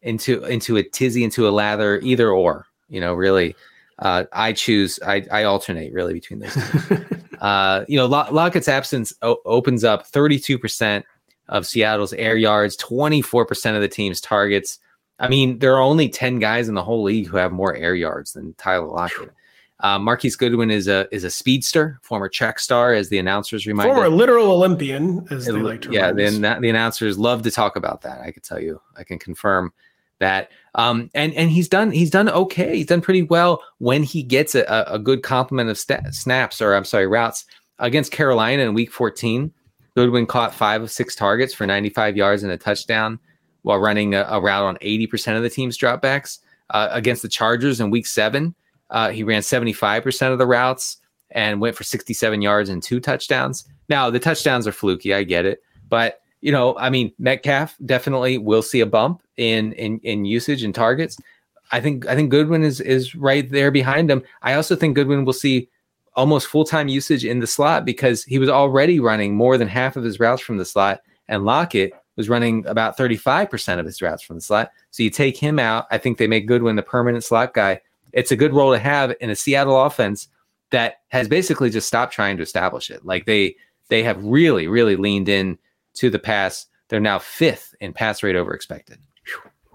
into into a tizzy into a lather, either or. You know, really, uh, I choose. I, I alternate really between those. uh, you know, Lockett's absence o- opens up 32 percent of Seattle's air yards, 24 percent of the team's targets. I mean, there are only 10 guys in the whole league who have more air yards than Tyler Lockett. Uh, Marquise Goodwin is a is a speedster, former track star, as the announcers remind. Former literal Olympian, as it, they like to. Yeah, the, the announcers love to talk about that. I can tell you, I can confirm that. Um, and and he's done he's done okay. He's done pretty well when he gets a, a good complement of st- snaps or I'm sorry routes against Carolina in Week 14. Goodwin caught five of six targets for 95 yards and a touchdown while running a, a route on 80% of the team's dropbacks. Uh, against the Chargers in week seven, uh, he ran 75% of the routes and went for 67 yards and two touchdowns. Now, the touchdowns are fluky. I get it. But, you know, I mean, Metcalf definitely will see a bump in, in, in usage and targets. I think I think Goodwin is is right there behind him. I also think Goodwin will see almost full time usage in the slot because he was already running more than half of his routes from the slot, and Lockett was running about 35% of his routes from the slot. So you take him out. I think they make Goodwin the permanent slot guy. It's a good role to have in a Seattle offense that has basically just stopped trying to establish it. Like they they have really, really leaned in to the pass. They're now fifth in pass rate over expected.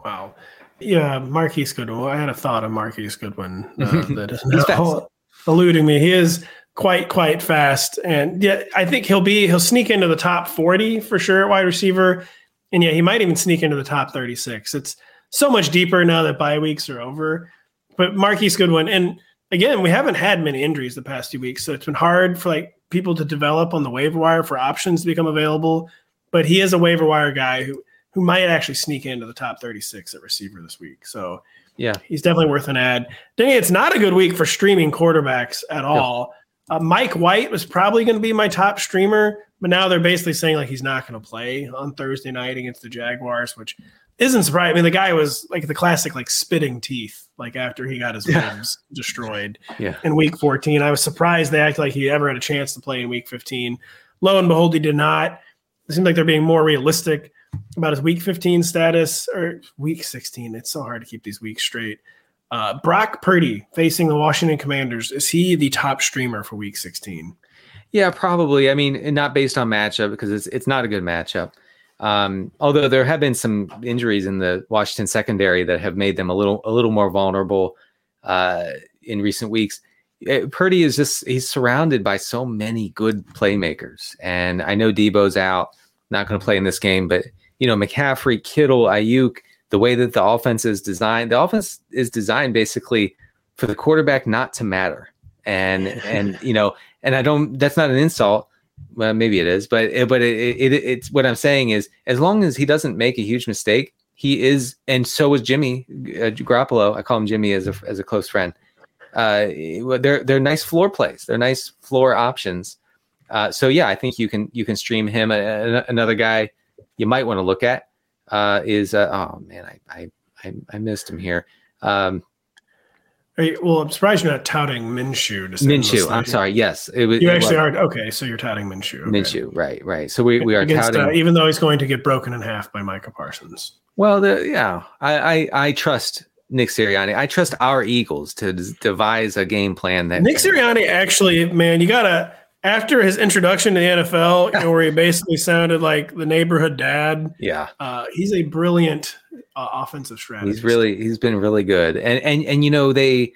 Wow. Yeah, Marquise Goodwin. I had a thought of Marquise Goodwin uh, that is now eluding me. He is quite quite fast, and yeah, I think he'll be he'll sneak into the top forty for sure at wide receiver, and yeah, he might even sneak into the top thirty six. It's so much deeper now that bye weeks are over. But Marquise Goodwin, and again, we haven't had many injuries the past few weeks, so it's been hard for like people to develop on the waiver wire for options to become available. But he is a waiver wire guy who who might actually sneak into the top 36 at receiver this week. So yeah, he's definitely worth an ad. Dang, it's not a good week for streaming quarterbacks at all. Uh, Mike White was probably going to be my top streamer, but now they're basically saying like he's not going to play on Thursday night against the Jaguars, which isn't surprising. I mean, the guy was like the classic like spitting teeth, like after he got his ribs destroyed Yeah. in week 14. I was surprised they acted like he ever had a chance to play in week 15. Lo and behold, he did not. It seems like they're being more realistic about his week 15 status or week 16. It's so hard to keep these weeks straight. Uh, Brock Purdy facing the Washington Commanders. Is he the top streamer for week 16? Yeah, probably. I mean, not based on matchup because it's it's not a good matchup. Um, although there have been some injuries in the Washington secondary that have made them a little a little more vulnerable uh, in recent weeks. Eh, Purdy is just he's surrounded by so many good playmakers, and I know Deebo's out, not going to play in this game, but you know McCaffrey, Kittle, Aiyuk, the way that the offense is designed, the offense is designed basically for the quarterback not to matter, and and you know, and I don't. That's not an insult. Well, maybe it is, but it, but it, it, it's what I'm saying is as long as he doesn't make a huge mistake, he is, and so is Jimmy uh, Garoppolo. I call him Jimmy as a as a close friend. Uh, they're they're nice floor plays. They're nice floor options. Uh, so yeah, I think you can you can stream him. Uh, another guy you might want to look at uh, is uh, oh man, I, I I missed him here. Um, you, well, I'm surprised you're not touting Minshew. To stay on Minshew. I'm sorry. Yes, it was. You it actually was are okay. So you're touting Minshew. okay. Minshew. Right. Right. So we we are Against, touting. uh, even though he's going to get broken in half by Micah Parsons. Well, the, yeah, I, I I trust Nick Sirianni. I trust our Eagles to d- devise a game plan that Nick Sirianni actually, man, you gotta after his introduction to the NFL, you know, where he basically sounded like the neighborhood dad. Yeah, Uh, he's a brilliant uh, offensive strategist. he's really he's been really good, and and and you know they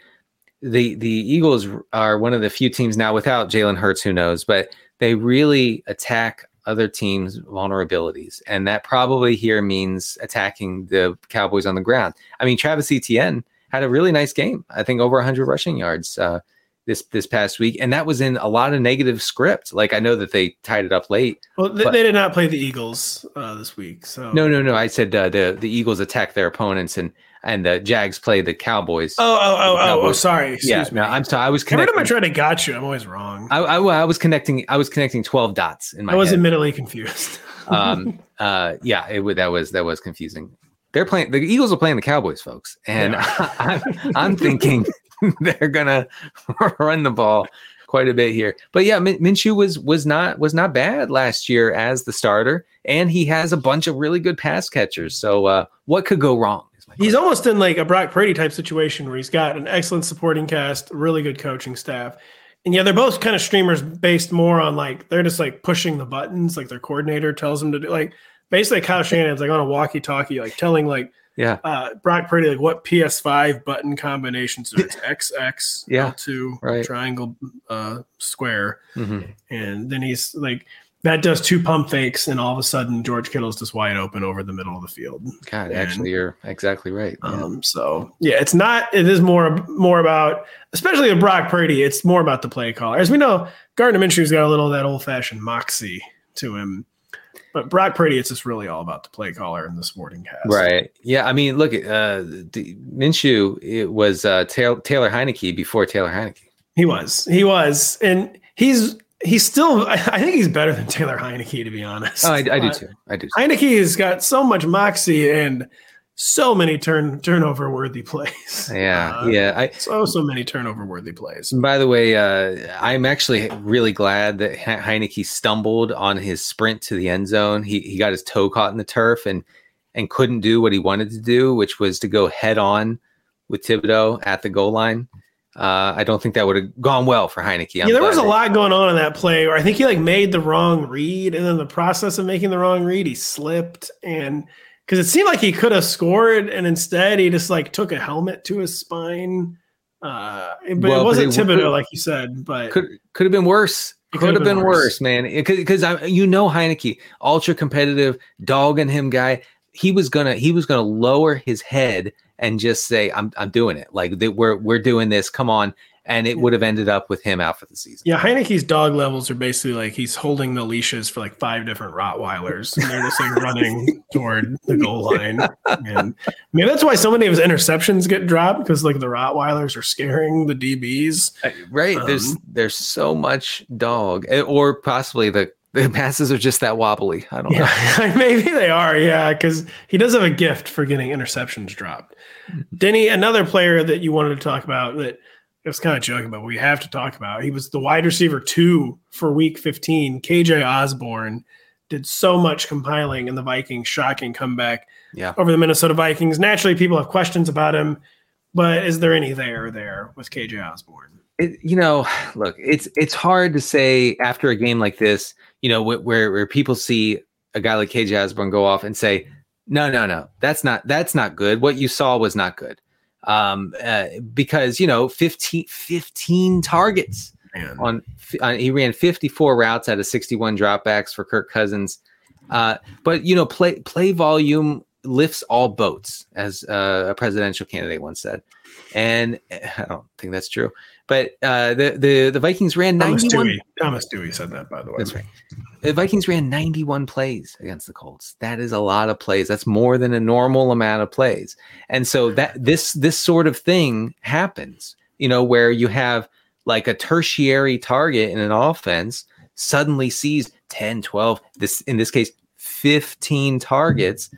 the the Eagles are one of the few teams now without Jalen Hurts. Who knows? But they really attack other teams' vulnerabilities, and that probably here means attacking the Cowboys on the ground. I mean, Travis Etienne had a really nice game. I think over 100 rushing yards. Uh, this this past week, and that was in a lot of negative script. Like I know that they tied it up late, Well, they, they did not play the Eagles uh, this week, so No, no, no. I said uh, the the Eagles attack their opponents and and the Jags play the Cowboys. Oh, oh, oh, oh, oh, Cowboys. sorry. yeah. Excuse me. No, I'm sorry. I was Every time I try to got you, I'm always wrong. I, I, I, I was connecting. I was connecting twelve dots in my I was head. admittedly confused. um, uh, yeah, it would. That was that was confusing. They're playing. The Eagles are playing the Cowboys, folks, and I'm, I'm thinking they're gonna run the ball quite a bit here. But yeah, Min- Minshew was was not was not bad last year as the starter, and he has a bunch of really good pass catchers. So uh, what could go wrong? He's almost in like a Brock Purdy type situation where he's got an excellent supporting cast, really good coaching staff. And yeah, they're both kind of streamers based more on like they're just like pushing the buttons, like their coordinator tells them to do. Like basically, Kyle Shanahan's like on a walkie-talkie, like telling like Yeah. uh, Brock Purdy like what PS5 button combinations. So it's XX, Yeah, L2, right. triangle, uh, square, Mhm. and then he's like that does two pump fakes, and all of a sudden George Kittle's just wide open over the middle of the field. God, And- actually, you're exactly right. yeah. um, so yeah, it's not. It is more more about, especially with Brock Purdy. It's more about the play caller. As we know, Gardner Minshew's got a little of that old fashioned moxie to him, but Brock Purdy, it's just really all about the play caller and the sporting cast. Right. Yeah. I mean, look, uh, the, Minshew it was uh, Taylor, Taylor Heinicke before Taylor Heinicke. He was. He was, and he's he's still. I think he's better than Taylor Heinicke, to be honest. Oh, I, I do too. I do. Too. Heinicke has got so much moxie and so many turn turnover worthy plays. Yeah. Uh, yeah. I, So so many turnover worthy plays. by the way, uh, I'm actually really glad that Heinicke stumbled on his sprint to the end zone. He he got his toe caught in the turf and and couldn't do what he wanted to do, which was to go head on with Thibodeaux at the goal line. Uh, I don't think that would have gone well for Heinicke. I'm yeah, there was a lot going on in that play where I think he like made the wrong read, and then the process of making the wrong read, he slipped, and because it seemed like he could have scored, and instead he just like took a helmet to his spine. Uh, but Well, it wasn't it Thibodeaux, like you said. But could could have been worse. Could have been, worse. man. Because you know, Heinicke, ultra competitive, dogging him guy. He was gonna he was gonna lower his head and just say, "I'm I'm doing it. Like that we're we're doing this. Come on." And it would have ended up with him out for the season. Yeah, Heinicke's dog levels are basically like he's holding the leashes for like five different Rottweilers, and they're just like running toward the goal line. And maybe that's why so many of his interceptions get dropped because like the Rottweilers are scaring the DBs. Uh, Right? there's Um, there's so much dog, eh, or possibly the the passes are just that wobbly. I don't know. Maybe they are. Yeah, because he does have a gift for getting interceptions dropped. Denny, another player that you wanted to talk about that I was kind of joking but we have to talk about. He was the wide receiver two for Week 15. KJ Osborn did so much compiling in the Vikings' shocking comeback Yeah. over the Minnesota Vikings. Naturally, people have questions about him, but is there any there there with KJ Osborn? it, you know, look, it's it's hard to say after a game like this, you know, wh- where where people see a guy like KJ Osborn go off and say, "No, no, no, that's not that's not good. What you saw was not good." Um, uh, because you know, 15, 15 targets on, on he ran 54 routes out of 61 dropbacks for Kirk Cousins. Uh, but you know, play play volume lifts all boats, as uh, a presidential candidate once said. And eh, I don't think that's true. But uh, the the the Vikings ran Thomas 91 Dewey. Thomas Dewey said that, by the way. That's right. The Vikings ran 91 plays against the Colts. That is a lot of plays. That's more than a normal amount of plays. And so that this this sort of thing happens, you know, where you have like a tertiary target in an offense suddenly sees 10, 12, this in this case 15 targets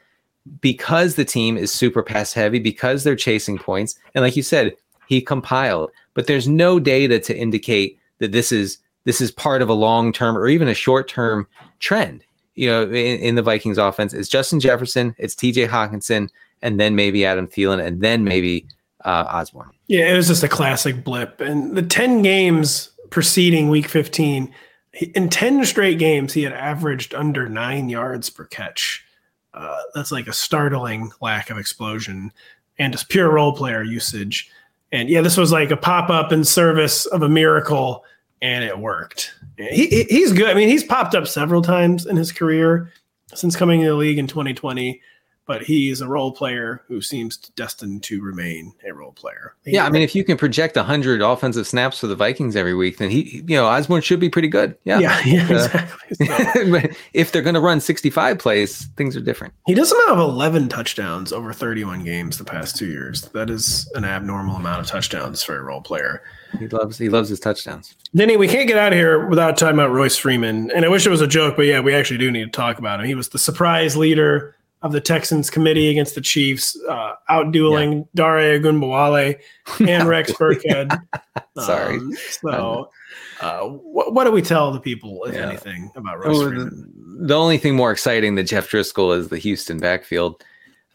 because the team is super pass heavy because they're chasing points. And like you said, he compiled, but there's no data to indicate that this is this is part of a long term or even a short term trend. You know, in, in the Vikings offense, it's Justin Jefferson, it's T.J. Hockenson, and then maybe Adam Thielen, and then maybe uh, Osborn. Yeah, it was just a classic blip. And the 10 games preceding week 15, in 10 straight games, he had averaged under nine yards per catch. Uh, that's like a startling lack of explosion and just pure role player usage. And yeah, this was like a pop up in service of a miracle, and it worked. He, he- he's good. I mean, he's popped up several times in his career since coming in the league in 2020, but he's a role player who seems destined to remain a role player. Yeah, I mean, if you can project 100 offensive snaps for the Vikings every week, then he, he- you know, Osborn should be pretty good. Yeah. Yeah, yeah, Uh, exactly. So, but if they're going to run 65 plays, things are different. he does somehow have 11 touchdowns over 31 games the past two years. That is an abnormal amount of touchdowns for a role player. He loves he loves his touchdowns. Denny, we can't get out of here without talking about Royce Freeman. And I wish it was a joke, but yeah, we actually do need to talk about him. He was the surprise leader of the Texans committee against the Chiefs, uh, outdueling Dare Ogunbowale and Rex Burkhead. Sorry. Um, so, uh, what, what do we tell the people, if Yeah. anything, about Royce Oh, Freeman? the, the only thing more exciting than Jeff Driskel is the Houston backfield.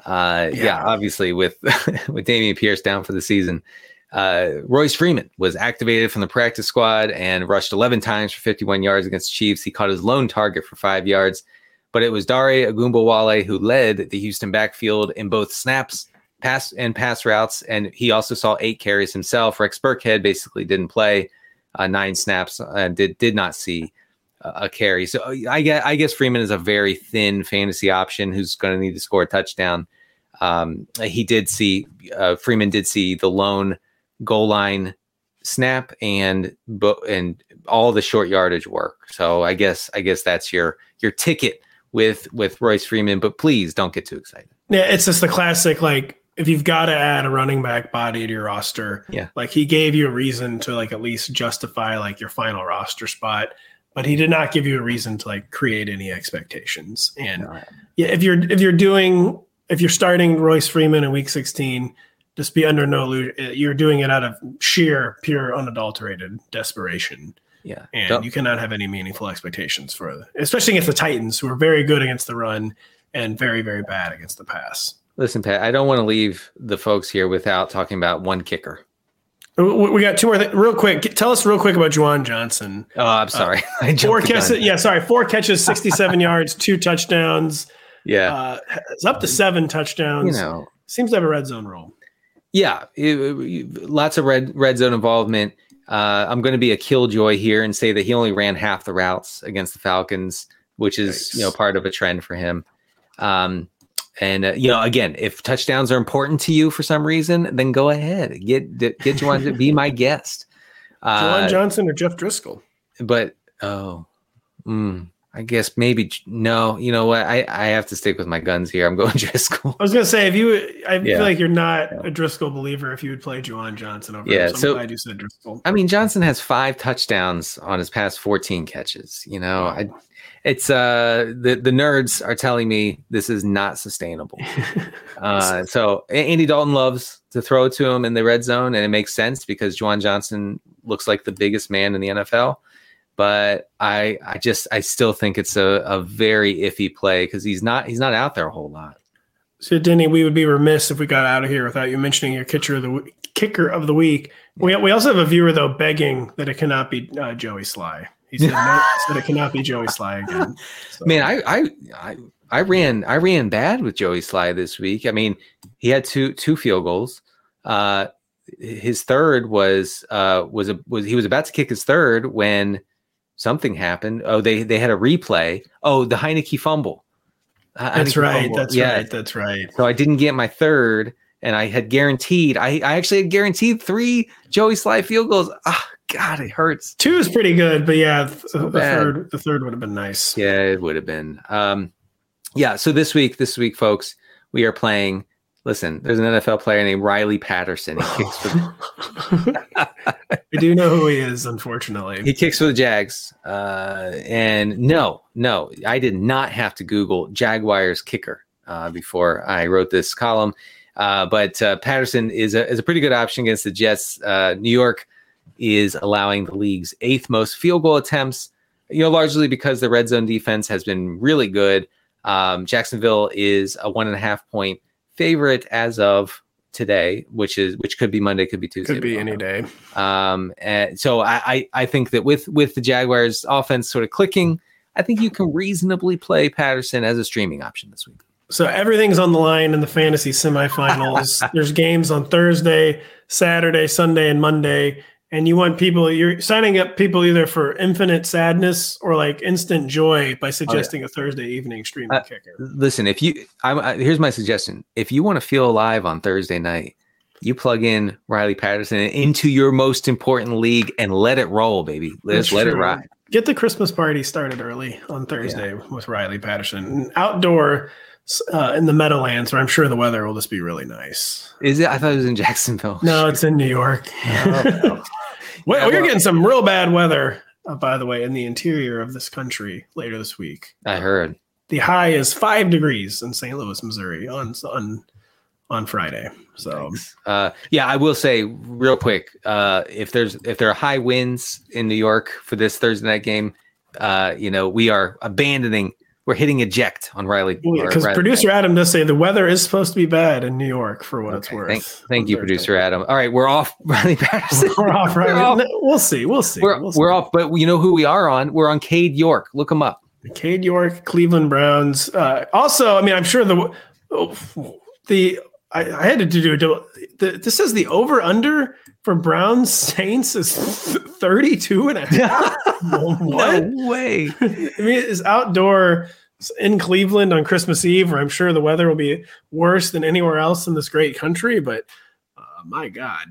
Uh, yeah. Yeah. obviously with with Dameon Pierce down for the season, uh, Royce Freeman was activated from the practice squad and rushed 11 times for 51 yards against the Chiefs. He caught his lone target for five yards, but it was Dare Ogunbowale who led the Houston backfield in both snaps, pass and pass routes, and he also saw eight carries himself. Rex Burkhead basically didn't play uh, nine snaps and did did not see a carry. So uh, I guess I guess Freeman is a very thin fantasy option who's going to need to score a touchdown. Um, he did see uh, Freeman did see the lone goal line snap and and all the short yardage work. So I guess I guess that's your your ticket with with Royce Freeman. But please don't get too excited. Yeah, it's just the classic like if you've got to add a running back body to your roster, Yeah. like he gave you a reason to like at least justify like your final roster spot, but he did not give you a reason to like create any expectations. And yeah, if you're if you're doing if you're starting Royce Freeman in week 16, just be under no illusion. You're doing it out of sheer, pure, unadulterated desperation. Yeah, And Don't- you cannot have any meaningful expectations for, especially against the Titans, who are very good against the run and very, very bad against the pass. listen, Pat. I don't want to leave the folks here without talking about one kicker. We we got two more. Th- real quick, tell us real quick about Juwan Johnson. Oh, I'm sorry. I Four jumped the gun. catches, yeah, sorry, four catches, sixty-seven yards, two touchdowns. Yeah, Uh, it's up to seven touchdowns. you know, seems to have a red zone role. yeah, it- it- lots of red red zone involvement. Uh, I'm going to be a killjoy here and say that he only ran half the routes against the Falcons, which is you know part of a trend for him. Um, and uh, you know, again, if touchdowns are important to you for some reason, then go ahead get get Juwan to be my guest. Juwan Johnson or Jeff Driskel. But oh, mm, I guess maybe no. You know what? I I have to stick with my guns here. I'm going Driskel. I was gonna say if you, I Yeah. feel like you're not a Driskel believer if you would play Juwan Johnson over. Yeah, him, so, so- I'm glad you said Driskel. I mean, Johnson has five touchdowns on his past 14 catches. You know, I, it's uh the the nerds are telling me this is not sustainable. uh, so Andy Dalton loves to throw to him in the red zone, and it makes sense because Juwan Johnson looks like the biggest man in the NFL. But I I just I still think it's a, a very iffy play because he's not he's not out there a whole lot. So, Denny, we would be remiss if we got out of here without you mentioning your kicker of the w- kicker of the week. We, we also have a viewer though begging that it cannot be uh, Joey Slye. He said no, said it cannot be Joey Slye again. So, Man, I, I I I ran I ran bad with Joey Slye this week. I mean, he had two two field goals. Uh, his third was uh was a was he was about to kick his third when something happened. Oh, they they had a replay. Oh, the Heinicke fumble. Uh, that's right. fumble. That's Yeah. right. That's right. So I didn't get my third, and I had guaranteed. I I actually had guaranteed three Joey Slye field goals. Ah, God, it hurts. Two is pretty good, but yeah, th- the bad. third the third would have been nice. Yeah, it would have been. Um, yeah. So this week, this week, folks, we are playing. Listen, there's an NFL player named Riley Patterson. He kicks for the, I do know who he is, unfortunately. he kicks for the Jags. Uh, and no, no, I did not have to Google Jaguars kicker uh, before I wrote this column. Uh, but uh, Patterson is a is a pretty good option against the Jets. Uh, New York is allowing the league's eighth most field goal attempts. You know, largely because the red zone defense has been really good. Um, Jacksonville is a one and a half point favorite as of today, which is which could be Monday, could be Tuesday. Could be any day. Um, and so I, I I think that with with the Jaguars offense sort of clicking, I think you can reasonably play Patterson as a streaming option this week. So everything's on the line in the fantasy semifinals. There's games on Thursday, Saturday, Sunday, and Monday. And you want people, you're signing up people either for infinite sadness or like instant joy by suggesting a Thursday evening streaming Uh, kicker. Listen, if you, I'm, I, here's my suggestion: if you want to feel alive on Thursday night, you plug in Riley Patterson into your most important league and let it roll, baby. Let's let it ride. Get the Christmas party started early on Thursday with Riley Patterson. Outdoor uh, in the Meadowlands, where I'm sure the weather will just be really nice. Is it? I thought it was in Jacksonville. No, it's in New York. Oh, well, Yeah, we're well- getting some real bad weather, uh, by the way, in the interior of this country later this week. I heard. The high is five degrees in St. Louis, Missouri on on on Friday. So Uh, yeah, I will say real quick. Uh, if there's if there are high winds in New York for this Thursday night game, uh, you know we are abandoning. We're hitting eject on Riley. because Riley- producer Adam does say the weather is supposed to be bad in New York for what it's worth. Thank, thank you, producer Adam. All right, we're off Riley Patterson. We're off, right? We're off. We'll see. We'll see. We're, we'll see. we're off, but you know who we are on? We're on Cade York. Look him up. Cade York, Cleveland Browns. Uh, also, I mean, I'm sure the the I, I had to do a double. The, this says the over under for Browns Saints is 32 and a half. what? way. I mean, it's outdoor in Cleveland on Christmas Eve, where I'm sure the weather will be worse than anywhere else in this great country. But uh, my God,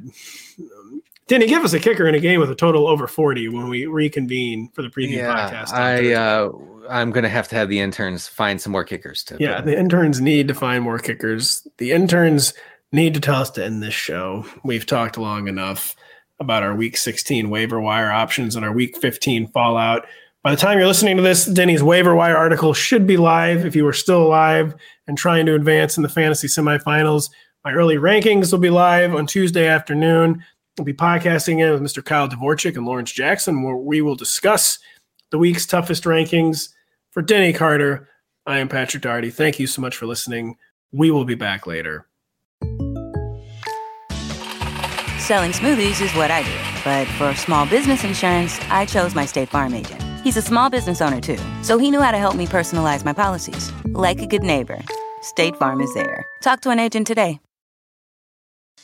um, Danny, give us a kicker in a game with a total over 40 when we reconvene for the preview Yeah, podcast. I uh, I'm gonna have to have the interns find some more kickers to. Yeah, the interns need to find more kickers. The interns need to tell us to end this show. We've talked long enough about our week 16 waiver wire options and our week 15 fallout. By the time you're listening to this, Denny's waiver wire article should be live if you are still alive and trying to advance in the fantasy semifinals. My early rankings will be live on Tuesday afternoon. We'll be podcasting in with Mr. Kyle Dvorchak and Lawrence Jackson, where we will discuss the week's toughest rankings. For Denny Carter, I am Patrick Daugherty. Thank you so much for listening. We will be back later. Selling smoothies is what I do, but for small business insurance, I chose my State Farm agent. He's a small business owner too, so he knew how to help me personalize my policies. Like a good neighbor, State Farm is there. Talk to an agent today.